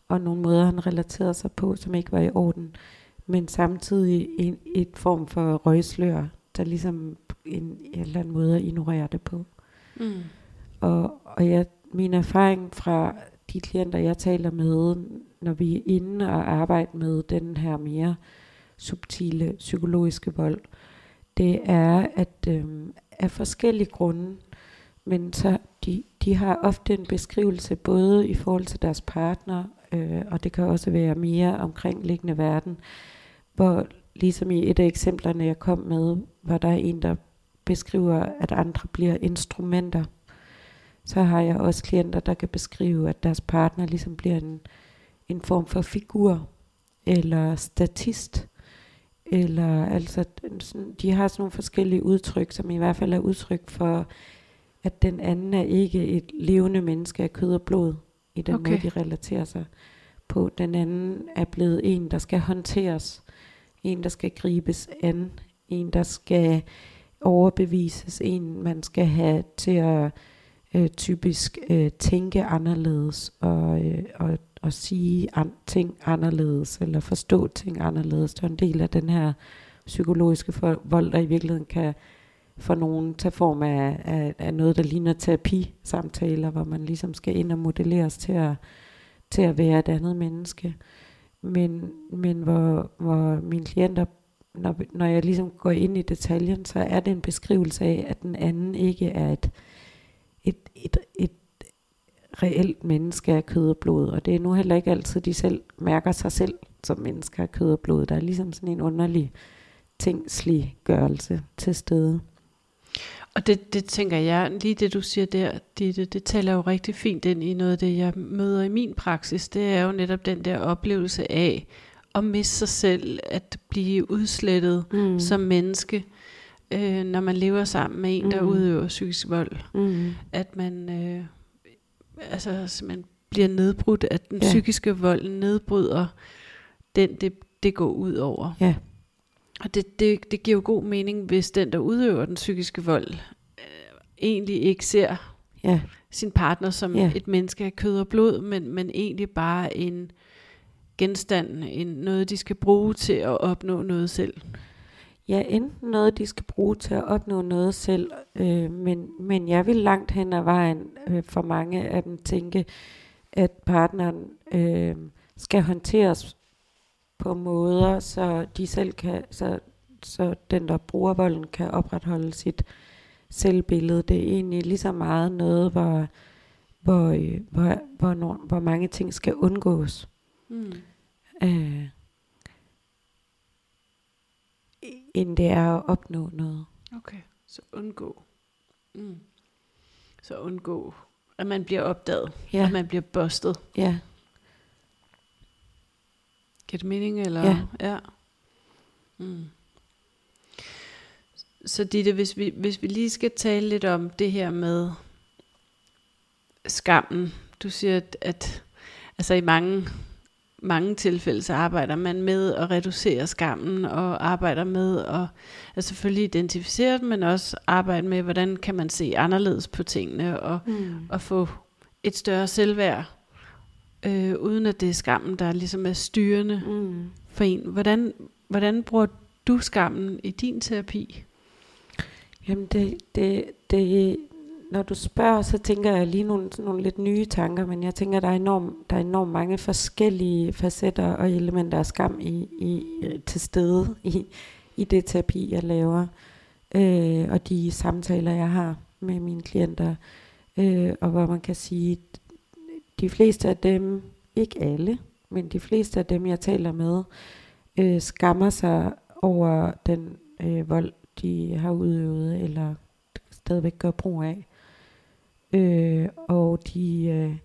og nogle måder, han relaterede sig på, som ikke var i orden, men samtidig en, et form for røgslør, der ligesom en, en eller anden måde ignorerer det på. Mm. Og, og jeg, min erfaring fra de klienter, jeg taler med, når vi er inde og arbejder med den her mere subtile psykologiske vold, det er, at øh, af forskellige grunde, men så de, de har ofte en beskrivelse både i forhold til deres partner, øh, og det kan også være mere omkringliggende verden, hvor ligesom i et af eksemplerne, jeg kom med, var der en, der beskriver, at andre bliver instrumenter så har jeg også klienter, der kan beskrive, at deres partner ligesom bliver en, en form for figur, eller statist, eller altså, de har sådan nogle forskellige udtryk, som i hvert fald er udtryk for, at den anden er ikke et levende menneske af kød og blod, i den okay. måde, de relaterer sig på. Den anden er blevet en, der skal håndteres, en, der skal gribes an, en, der skal overbevises, en, man skal have til at øh, typisk øh, tænke anderledes og, øh, og, og sige an, ting anderledes eller forstå ting anderledes. Det er en del af den her psykologiske for, vold, der i virkeligheden kan for nogen tage form af, af, af noget, der ligner terapi-samtaler, hvor man ligesom skal ind og modelleres til at, til at være et andet menneske. Men, men hvor, hvor mine klienter, når, når jeg ligesom går ind i detaljen, så er det en beskrivelse af, at den anden ikke er et, et, et, et reelt menneske af kød og blod. Og det er nu heller ikke altid, de selv mærker sig selv som mennesker af kød og blod. Der er ligesom sådan en underlig tingslig gørelse til stede. Og det, det tænker jeg, lige det du siger der, det, det, det taler jo rigtig fint ind i noget af det, jeg møder i min praksis. Det er jo netop den der oplevelse af at miste sig selv, at blive udslettet mm. som menneske, øh, når man lever sammen med en, mm. der udøver psykisk vold. Mm. At man øh, altså, man bliver nedbrudt, at den ja. psykiske vold nedbryder den, det, det går ud over. Ja. Og det, det, det giver jo god mening, hvis den, der udøver den psykiske vold, øh, egentlig ikke ser ja. sin partner som ja. et menneske af kød og blod, men, men egentlig bare en genstand, en, noget de skal bruge til at opnå noget selv. Ja, enten noget, de skal bruge til at opnå noget selv, øh, men, men jeg vil langt hen ad vejen øh, for mange af dem tænke, at partneren øh, skal håndteres på måder, så de selv kan, så, så den der bruger volden kan opretholde sit selvbillede. Det er egentlig lige så meget noget, hvor, hvor, øh, hvor, hvor, hvor, hvor mange ting skal undgås. Mm. Øh, end det er at opnå noget. Okay, så undgå. Mm. Så undgå, at man bliver opdaget, ja. at man bliver bustet. Ja. Giver det mening, eller? Ja. ja. Mm. Så Ditte, hvis vi, hvis vi lige skal tale lidt om det her med skammen. Du siger, at, at altså i mange, mange tilfælde, så arbejder man med at reducere skammen, og arbejder med at, at selvfølgelig identificere den, men også arbejde med, hvordan kan man se anderledes på tingene, og, mm. og få et større selvværd øh, uden at det er skammen, der ligesom er styrende mm. for en. Hvordan, hvordan bruger du skammen i din terapi? Jamen det, det, det, når du spørger, så tænker jeg lige nogle, nogle lidt nye tanker, men jeg tænker, der er enormt, der er enormt mange forskellige facetter og elementer af skam i, i, til stede i, i det terapi, jeg laver, øh, og de samtaler, jeg har med mine klienter, øh, og hvor man kan sige, de fleste af dem, ikke alle, men de fleste af dem, jeg taler med, øh, skammer sig over den øh, vold, de har udøvet, eller stadigvæk gør brug af. Øh, og, de, øh,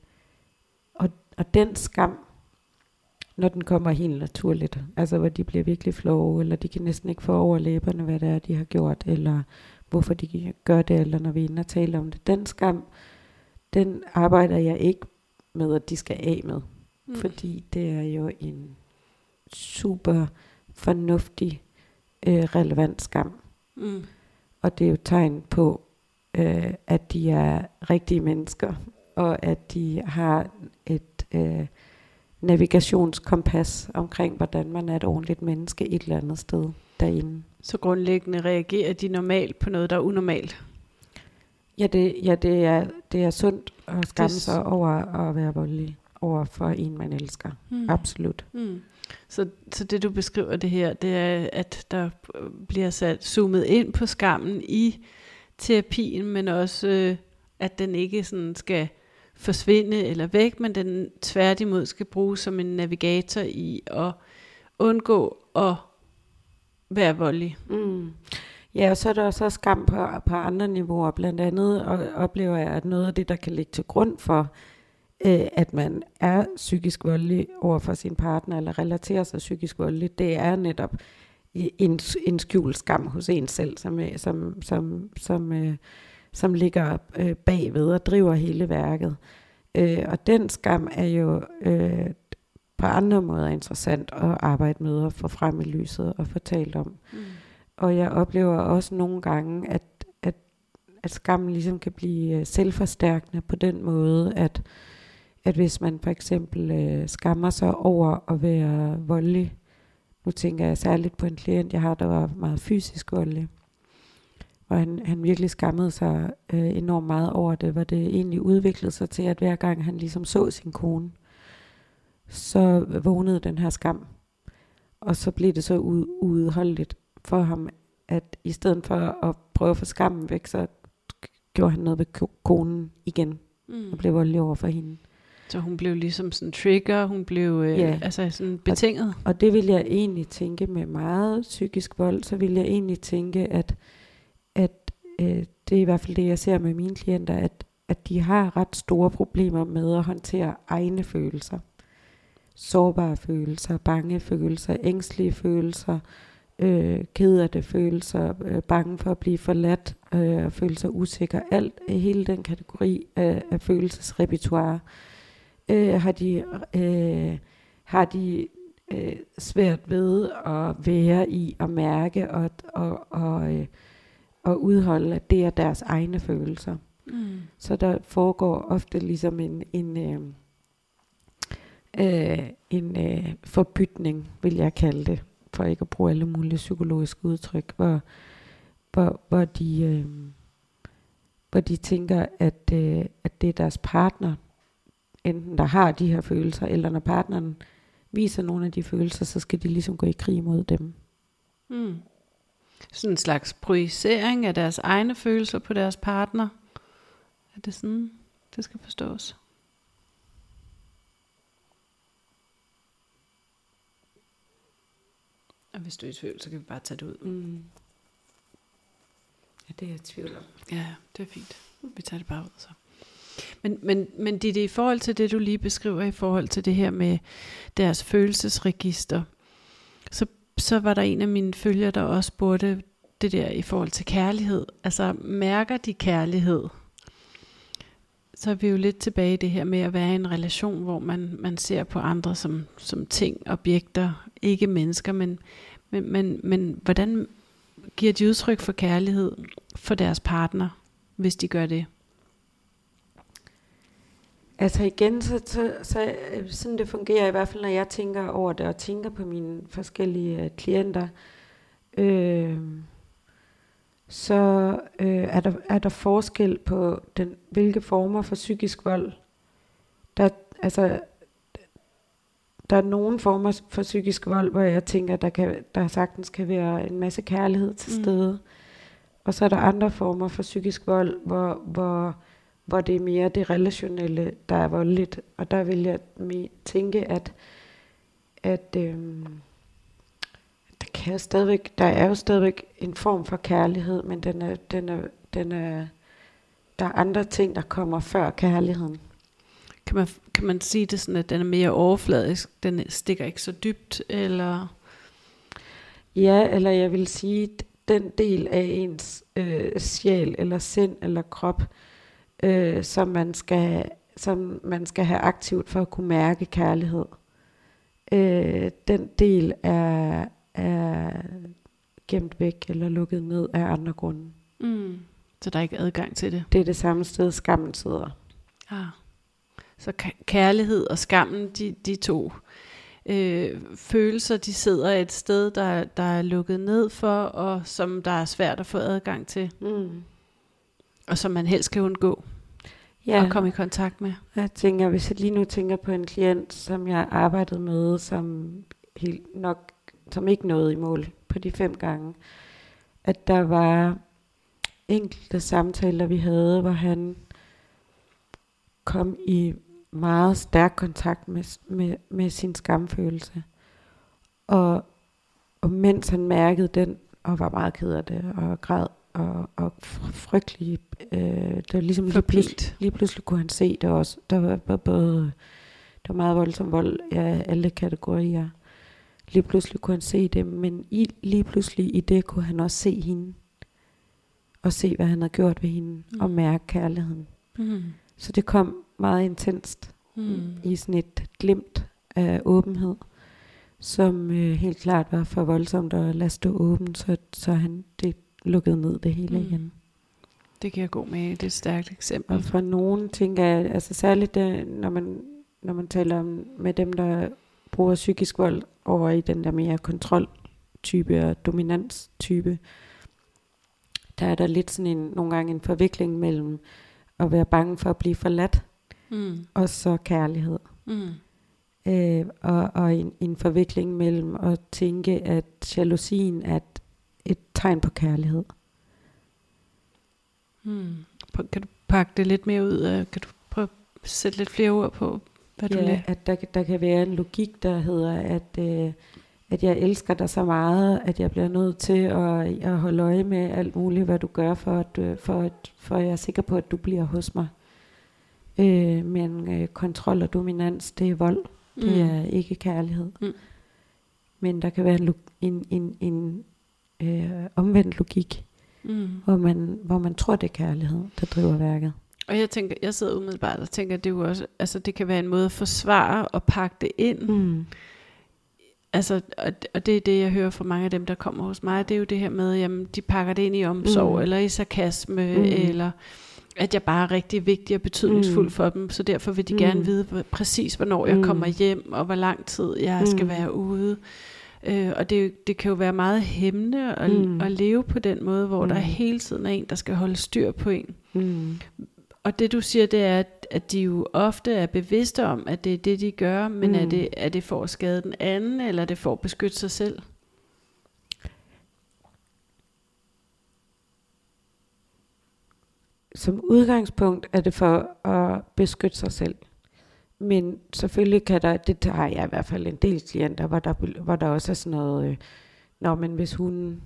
og, og den skam, når den kommer helt naturligt, altså hvor de bliver virkelig flove, eller de kan næsten ikke få over læberne, hvad det er, de har gjort, eller hvorfor de gør det, eller når vi er inde og taler om det. Den skam, den arbejder jeg ikke med, at de skal af med. Mm. Fordi det er jo en super fornuftig, øh, relevant skam. Mm. Og det er jo tegn på, øh, at de er rigtige mennesker, og at de har et øh, navigationskompas omkring, hvordan man er et ordentligt menneske et eller andet sted derinde. Så grundlæggende reagerer de normalt på noget, der er unormalt? Ja, det, ja, det, er, det er sundt at skamme det... sig over at være voldelig over for en, man elsker. Mm. Absolut. Mm. Så, så det du beskriver det her, det er, at der bliver sat zoomet ind på skammen i terapien, men også, øh, at den ikke sådan skal forsvinde eller væk, men den tværtimod skal bruges som en navigator i at undgå at være voldelig. Mm. Ja, og så er der også skam på, på andre niveauer. Blandt andet og oplever jeg, at noget af det, der kan ligge til grund for, øh, at man er psykisk voldelig over for sin partner, eller relaterer sig psykisk voldelig, det er netop en, en skjult skam hos en selv, som, øh, som, som, som, øh, som ligger øh, bagved og driver hele værket. Øh, og den skam er jo øh, på andre måder interessant at arbejde med og få frem i lyset og få talt om. Mm. Og jeg oplever også nogle gange, at, at, at skammen ligesom kan blive øh, selvforstærkende på den måde, at, at hvis man for eksempel øh, skammer sig over at være voldelig, nu tænker jeg særligt på en klient, jeg har, der var meget fysisk voldelig, og han, han virkelig skammede sig øh, enormt meget over det, hvor det egentlig udviklede sig til, at hver gang han ligesom så sin kone, så vågnede den her skam. Og så blev det så uudholdeligt for ham, at i stedet for at prøve at få skammen væk, så gjorde han noget ved konen igen, mm. og blev voldelig over for hende. Så hun blev ligesom sådan trigger, hun blev øh, Ja. altså sådan betinget. Og det vil jeg egentlig tænke med meget psykisk vold, så vil jeg egentlig tænke, at, at øh, det er i hvert fald det, jeg ser med mine klienter, at, at de har ret store problemer med at håndtere egne følelser. Sårbare følelser, bange følelser, ængstlige følelser, øh, ked af det følelser, øh, bange for at blive forladt, øh, føle sig usikker. Alt, hele den kategori af, af følelsesrepertoire øh, har de, øh, har de øh, svært ved at være i og mærke og, og, og, øh, og udholde, at det er deres egne følelser. Mm. Så der foregår ofte ligesom en, en, øh, øh, en øh, forbytning, vil jeg kalde det, for ikke at bruge alle mulige psykologiske udtryk, hvor, hvor, hvor, de, øh, hvor de tænker, at, øh, at det er deres partner, enten der har de her følelser, eller når partneren viser nogle af de følelser, så skal de ligesom gå i krig mod dem. Mm. Sådan en slags projicering af deres egne følelser på deres partner. Er det sådan, det skal forstås? Og hvis du er i tvivl, så kan vi bare tage det ud. Mm. Ja, det er jeg i tvivl om. Ja, det er fint. Vi tager det bare ud så. Men, men, men det er i forhold til det, du lige beskriver, i forhold til det her med deres følelsesregister, så, så var der en af mine følgere, der også spurgte det der i forhold til kærlighed. Altså, mærker de kærlighed? Så er vi jo lidt tilbage i det her med at være i en relation, hvor man, man ser på andre som, som ting, objekter, ikke mennesker, men, men, men, men hvordan giver de udtryk for kærlighed for deres partner, hvis de gør det? Altså igen, så, så, så sådan det fungerer i hvert fald, når jeg tænker over det, og tænker på mine forskellige øh, klienter, øh, så øh, er, der, er der forskel på, den, hvilke former for psykisk vold. Der, altså, der er nogle former for psykisk vold, hvor jeg tænker, der, kan, der sagtens kan være en masse kærlighed til Mm. stede. Og så er der andre former for psykisk vold, hvor, hvor, hvor det er mere det relationelle, der er voldeligt. Og der vil jeg tænke, at, at øhm, kan jo stadigvæk, der er jo stadigvæk en form for kærlighed, men den er, den er, den er, der er andre ting, der kommer før kærligheden. Kan man, kan man sige det sådan, at den er mere overfladisk, den stikker ikke så dybt, eller... Ja, eller jeg vil sige, den del af ens øh, sjæl, eller sind, eller krop, øh, som, man skal, som man skal have aktivt for at kunne mærke kærlighed, øh, den del er, er gemt væk eller lukket ned af andre grunde. Mm. Så der er ikke adgang til det. Det er det samme sted, skammen sidder. Ah. Så kærlighed og skammen, de, de to øh, følelser, de sidder et sted, der, der er lukket ned for, og som der er svært at få adgang til, Mm. og som man helst kan undgå Ja. at komme i kontakt med. Jeg tænker, hvis jeg lige nu tænker på en klient, som jeg arbejdede med, som helt nok, som ikke nåede i mål på de fem gange, at der var enkelte samtaler, vi havde, hvor han kom i meget stærk kontakt med, med, med sin skamfølelse. Og, og mens han mærkede den, og var meget ked af det, og græd, og, og fr- frygtelig, øh, det var ligesom lige pludselig, lige pludselig kunne han se det også. Der var både, der var meget voldsom vold af alle kategorier. Lige pludselig kunne han se det, men i, lige pludselig i det kunne han også se hende. Og se, hvad han havde gjort ved hende, mm. og mærke kærligheden. Mm. Så det kom meget intenst Mm. i sådan et glimt af åbenhed, som øh, helt klart var for voldsomt at lade stå åben, så, så han det lukkede ned det hele Mm. igen. Det giver god mening. Det er et stærkt eksempel. Og for nogen tænker jeg, altså særligt det, når man, når man taler om, med dem, der bruger psykisk vold over i den der mere kontroltype og dominanstype, der er der lidt sådan en, nogle gange en forvikling mellem at være bange for at blive forladt, Mm. og så kærlighed. Mm. Øh, og og en, en forvikling mellem at tænke, at jalousien er et, et tegn på kærlighed. Mm. Kan du pakke det lidt mere ud? Kan du prøve at sætte lidt flere ord på, hvad du ja, lagde. at der, der kan være en logik, der hedder, at, øh, at jeg elsker dig så meget, at jeg bliver nødt til at, at holde øje med alt muligt, hvad du gør, for at, øh, for at, for at jeg er sikker på, at du bliver hos mig. Øh, men øh, kontrol og dominans, det er vold. Det Mm. er ikke kærlighed. Mm. Men der kan være en, en, en, en øh, omvendt logik, Mm. hvor man, hvor man tror, det er kærlighed, der driver værket. Og jeg tænker, jeg sidder umiddelbart og tænker, at det er jo også, altså det kan være en måde at forsvare og pakke det ind. Mm. Altså, og, og det er det, jeg hører fra mange af dem, der kommer hos mig, det er jo det her med, jamen, de pakker det ind i omsorg, Mm. eller i sarkasme, Mm. eller at jeg bare er rigtig vigtig og betydningsfuld Mm. for dem, så derfor vil de Mm. gerne vide hvor- præcis, hvornår jeg Mm. kommer hjem, og hvor lang tid jeg skal Mm. være ude. Øh, og det, det kan jo være meget hæmmende at, Mm. at leve på den måde, hvor mm. der hele tiden er en, der skal holde styr på en. Mm. Og det du siger, det er, at- de jo ofte er bevidste om, at det er det, de gør, men mm. er, det, er det for at skade den anden, eller er det for at beskytte sig selv? Som udgangspunkt er det for at beskytte sig selv. Men selvfølgelig kan der, det har jeg i hvert fald en del klienter, hvor der, hvor der også er sådan noget, øh, Nå, men hvis hun,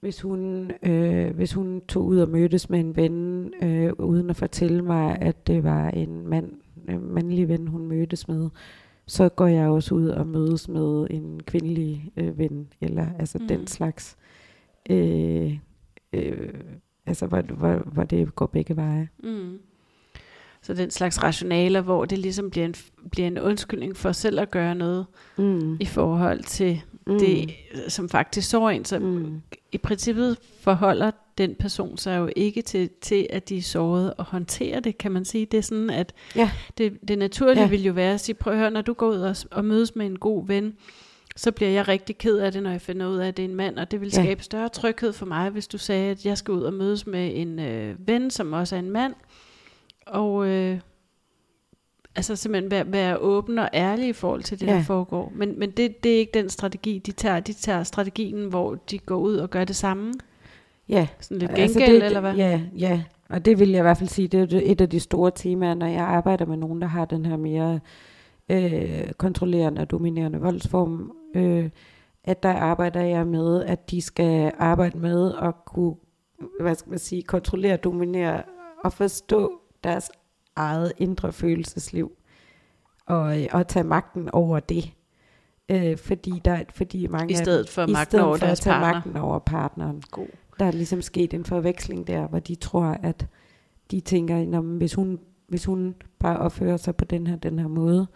hvis hun, øh, hvis hun tog ud og mødtes med en ven, øh, uden at fortælle mig, at det var en mand, en mandlig ven, hun mødtes med, så går jeg også ud og mødes med en kvindelig øh, ven, eller altså. Mm. den slags. Øh, øh, altså, hvor, hvor, hvor det går begge veje. Mm. Så den slags rationaler, hvor det ligesom bliver en, bliver en undskyldning for selv at gøre noget Mm. i forhold til mm. det, som faktisk så en. Så Mm. i princippet forholder den person sig jo ikke til, til at de er såret og håndterer det, kan man sige. Det er sådan, at Ja. det, det naturlige Ja. ja. vil jo være at sige, prøv at høre, når du går ud og, og mødes med en god ven, så bliver jeg rigtig ked af det, når jeg finder ud af, at det er en mand, og det vil Ja. skabe større tryghed for mig, hvis du sagde, at jeg skal ud og mødes med en øh, ven, som også er en mand, og øh, altså simpelthen være, være åben og ærlig i forhold til det, Ja. der foregår. Men, men det, det er ikke den strategi, de tager. De tager strategien, hvor de går ud og gør det samme. Ja. Sådan lidt Altså, gengæld, det, eller hvad? Ja, ja. Og det vil jeg i hvert fald sige, det er et af de store temaer, når jeg arbejder med nogen, der har den her mere øh, kontrollerende og dominerende voldsform, øh, at der arbejder jeg med, at de skal arbejde med at kunne, hvad skal man sige, kontrollere, dominere og forstå deres eget indre følelsesliv og, og tage magten over det. Øh, fordi, der, fordi mange I af- stedet for i magten stedet over for at tage partner. magten over partneren. God. Der er ligesom sket en forveksling der, hvor de tror, at de tænker, "Nå, men hvis hun, hvis hun bare opfører sig på den her, den her måde,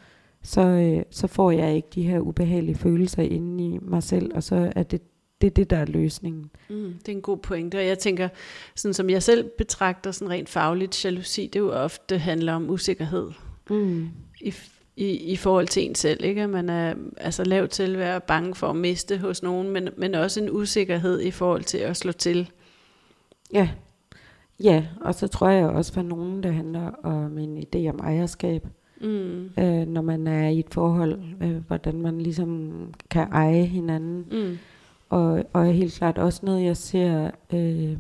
så, øh, så får jeg ikke de her ubehagelige følelser inde i mig selv, og så er det det, er det der er løsningen. Mm, det er en god pointe, og jeg tænker, sådan som jeg selv betragter sådan rent fagligt, jalousi, det jo ofte handler om usikkerhed Mm. i, i, i forhold til en selv, ikke? Man er altså lavt til at være bange for at miste hos nogen, men, men også en usikkerhed i forhold til at slå til. Ja. ja, og så tror jeg også for nogen, det handler om en idé om ejerskab. Mm. Øh, når man er i et forhold, øh, hvordan man ligesom kan eje hinanden. Mm. Og, og er helt klart også noget, jeg ser øh,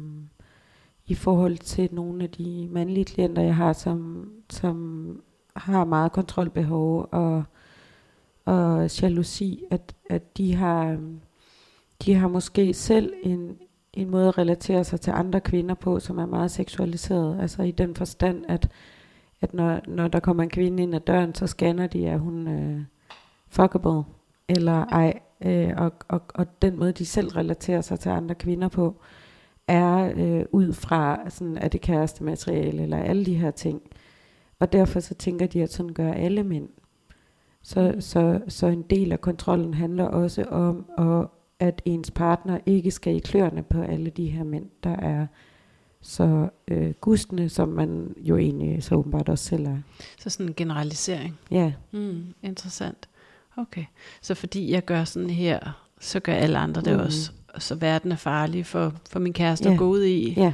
i forhold til nogle af de mandlige klienter, jeg har, som, som har meget kontrolbehov og, og jalousi, at, at de har, de har måske selv en, en måde at relatere sig til andre kvinder på, som er meget seksualiseret. Altså i den forstand, at, at når, når der kommer en kvinde ind ad døren, så scanner de, er hun øh, fuckable eller ej. Øh, og, og, og den måde, de selv relaterer sig til andre kvinder på, er øh, ud fra, sådan, er det kærestemateriale, eller alle de her ting. Og derfor så tænker de, at sådan gør alle mænd. Så, så, så en del af kontrollen handler også om, at, at ens partner ikke skal i kløerne på alle de her mænd, der er så øh, gustne, som man jo egentlig så åbenbart også selv er. Så sådan en generalisering. Ja, Mm, interessant. Okay. Så fordi jeg gør sådan her, så gør alle andre det Mhm. også. Og så verden er farlig for, for min kæreste Ja. at gå ud i, ja,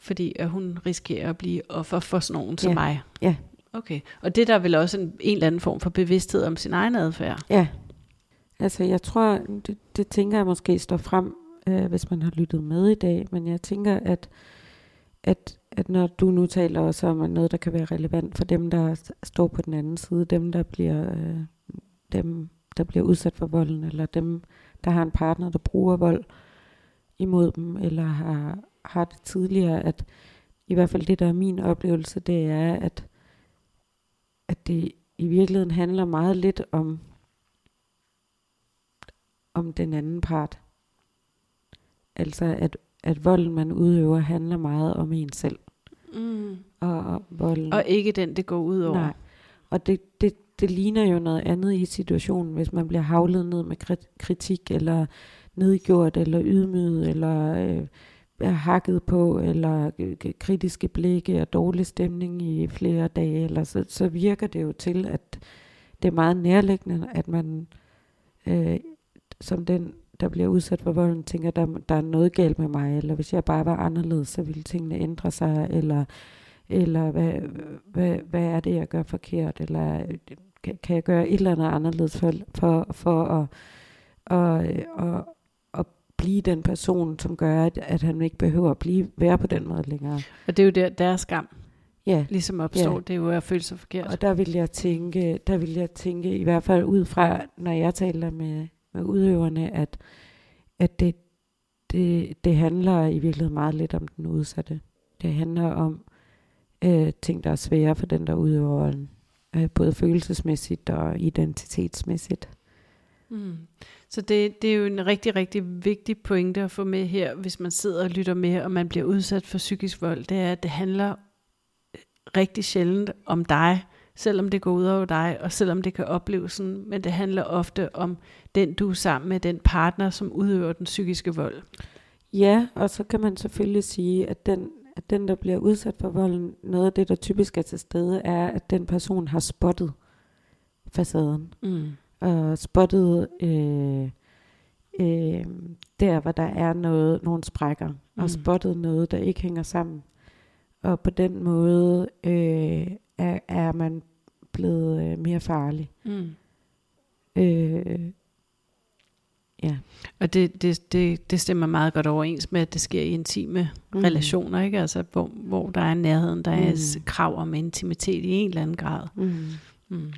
fordi at hun risikerer at blive offer for sådan nogen som Ja. mig. Ja. Okay. Og det er der vel også en, en eller anden form for bevidsthed om sin egen adfærd. ja. Altså jeg tror, det, det tænker jeg måske står frem, øh, hvis man har lyttet med i dag, men jeg tænker, at, at, at når du nu taler også om noget, der kan være relevant for dem, der står på den anden side, dem, der bliver, øh, dem, der bliver udsat for volden, eller dem, der har en partner, der bruger vold imod dem, eller har, har det tidligere, at i hvert fald det, der er min oplevelse, det er, at, at det i virkeligheden handler meget lidt om, om den anden part. Altså at, at volden, man udøver, handler meget om en selv. Mm. Og, og volden. Og ikke den, det går ud over. Nej. Og det, det, det ligner jo noget andet i situationen, hvis man bliver havlet ned med kritik, eller nedgjort, eller ydmyget, eller øh, hakket på, eller øh, kritiske blikke og dårlig stemning i flere dage, eller så, så virker det jo til, at det er meget nærliggende, at man øh, som den, der bliver udsat for volden, tænker, der, der er noget galt med mig, eller hvis jeg bare var anderledes, så ville tingene ændre sig, eller, eller hvad, hvad, hvad er det, jeg gør forkert, eller kan, jeg gøre et eller andet anderledes for, for, for at, og, og, at blive den person, som gør, at, at han ikke behøver at blive, være på den måde længere. Og det er jo der, deres skam ja. ligesom opstår. Ja. Det er jo at føle sig forkert. Og der vil jeg tænke, der vil jeg tænke, i hvert fald ud fra, når jeg taler med, med udøverne, at, at det, det, det handler i virkeligheden meget lidt om den udsatte. Det handler om øh, ting, der er svære for den, der udøver. Øh, både følelsesmæssigt og identitetsmæssigt. Mm. Så det, det er jo en rigtig, rigtig vigtig pointe at få med her, hvis man sidder og lytter med, og man bliver udsat for psykisk vold, det er, at det handler rigtig sjældent om dig, selvom det går ud over dig, og selvom det kan opleves sådan, men det handler ofte om den, du er sammen med, den partner, som udøver den psykiske vold. Ja, og så kan man selvfølgelig sige, at den, at den der bliver udsat for volden, noget af det, der typisk er til stede, er, at den person har spottet facaden. Mm. Og spottet øh, øh, der, hvor der er noget, nogle sprækker, mm. og spottet noget, der ikke hænger sammen. Og på den måde øh, er, er man blevet øh, mere farlig. Mm. Øh, ja. Og det, det, det, det stemmer meget godt overens med, at det sker i intime mm. relationer, ikke? Altså, hvor, hvor der er nærheden, der mm. er krav om intimitet i en eller anden grad. Mm. Mm.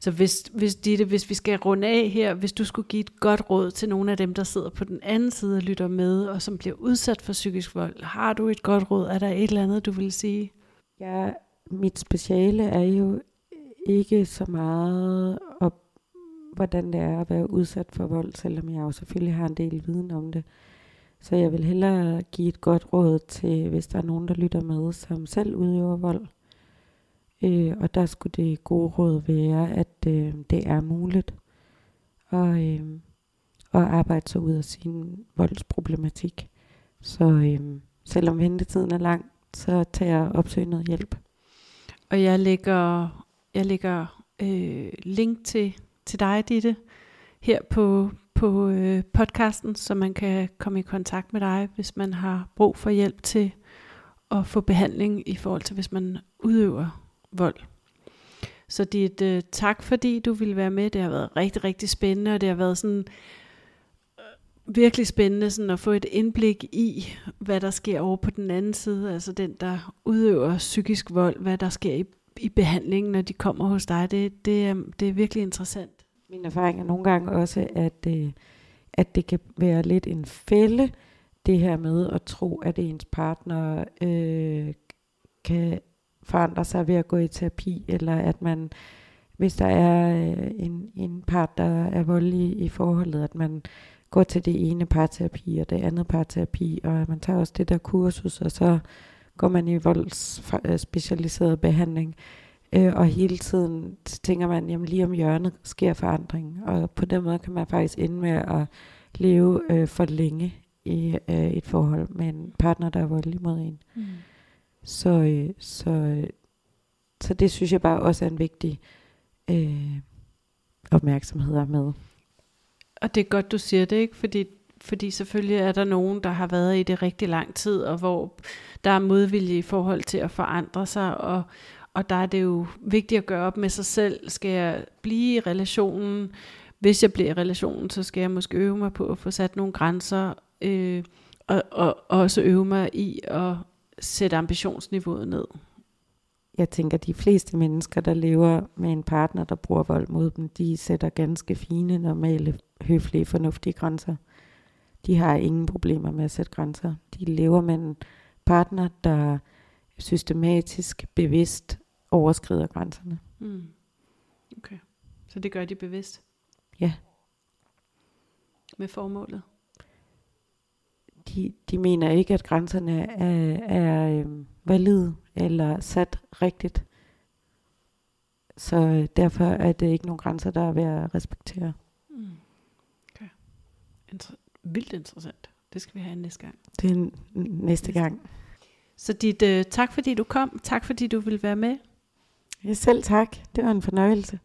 Så hvis, hvis, Ditte, hvis vi skal runde af her, hvis du skulle give et godt råd til nogle af dem, der sidder på den anden side og lytter med, og som bliver udsat for psykisk vold, har du et godt råd? Er der et eller andet, du vil sige? Ja, mit speciale er jo ikke så meget op, hvordan det er at være udsat for vold, selvom jeg jo selvfølgelig har en del viden om det. Så jeg vil hellere give et godt råd til, hvis der er nogen, der lytter med, som selv udøver vold. Øh, og der skulle det gode råd være, at øh, det er muligt at, øh, at arbejde sig ud af sin voldsproblematik. Så øh, selvom ventetiden er lang, så tager jeg opsøg noget hjælp. Og jeg lægger, jeg lægger øh, link til, til dig, Ditte, her på, på øh, podcasten, så man kan komme i kontakt med dig, hvis man har brug for hjælp til at få behandling i forhold til, hvis man udøver vold. Så dit øh, tak, fordi du ville være med. Det har været rigtig, rigtig spændende, og det har været sådan øh, virkelig spændende sådan at få et indblik i, hvad der sker over på den anden side, altså den, der udøver psykisk vold, hvad der sker i, i behandlingen, når de kommer hos dig. Det, det, er, det er virkelig interessant. Min erfaring er nogle gange også, at, øh, at det kan være lidt en fælde, det her med at tro, at ens partner øh, kan forandre sig ved at gå i terapi, eller at man, hvis der er øh, en, en part, der er voldelig i forholdet, at man går til det ene parterapi og det andet parterapi, og man tager også det der kursus, og så går man i voldsspecialiseret behandling. Øh, og hele tiden tænker man, jamen lige om hjørnet sker forandring. Og på den måde kan man faktisk ende med at leve øh, for længe i øh, et forhold med en partner, der er voldelig mod en. Mm. Så, øh, så, øh, så det synes jeg bare også er en vigtig øh, opmærksomhed med. Og det er godt, du siger det, ikke? Fordi, fordi selvfølgelig er der nogen, der har været i det rigtig lang tid, og hvor der er modvilje i forhold til at forandre sig, og, og der er det jo vigtigt at gøre op med sig selv. Skal jeg blive i relationen? Hvis jeg bliver i relationen, så skal jeg måske øve mig på at få sat nogle grænser, øh, og, og også øve mig i at sætte ambitionsniveauet ned. Jeg tænker, at de fleste mennesker, der lever med en partner, der bruger vold mod dem, de sætter ganske fine, normale, høflige, fornuftige grænser. De har ingen problemer med at sætte grænser. De lever med en partner, der systematisk, bevidst overskrider grænserne. Mm. Okay. Så det gør de bevidst? Ja. Med formålet? De, de mener ikke, at grænserne er, er øh, valide eller sat rigtigt. Så derfor er det ikke nogen grænser, der er værd at respektere. Mm. Okay. Inter- vildt interessant. Det skal vi have næste gang. Det er næste gang. Så dit øh, tak fordi du kom. Tak fordi du ville være med. Ja, selv tak. Det var en fornøjelse.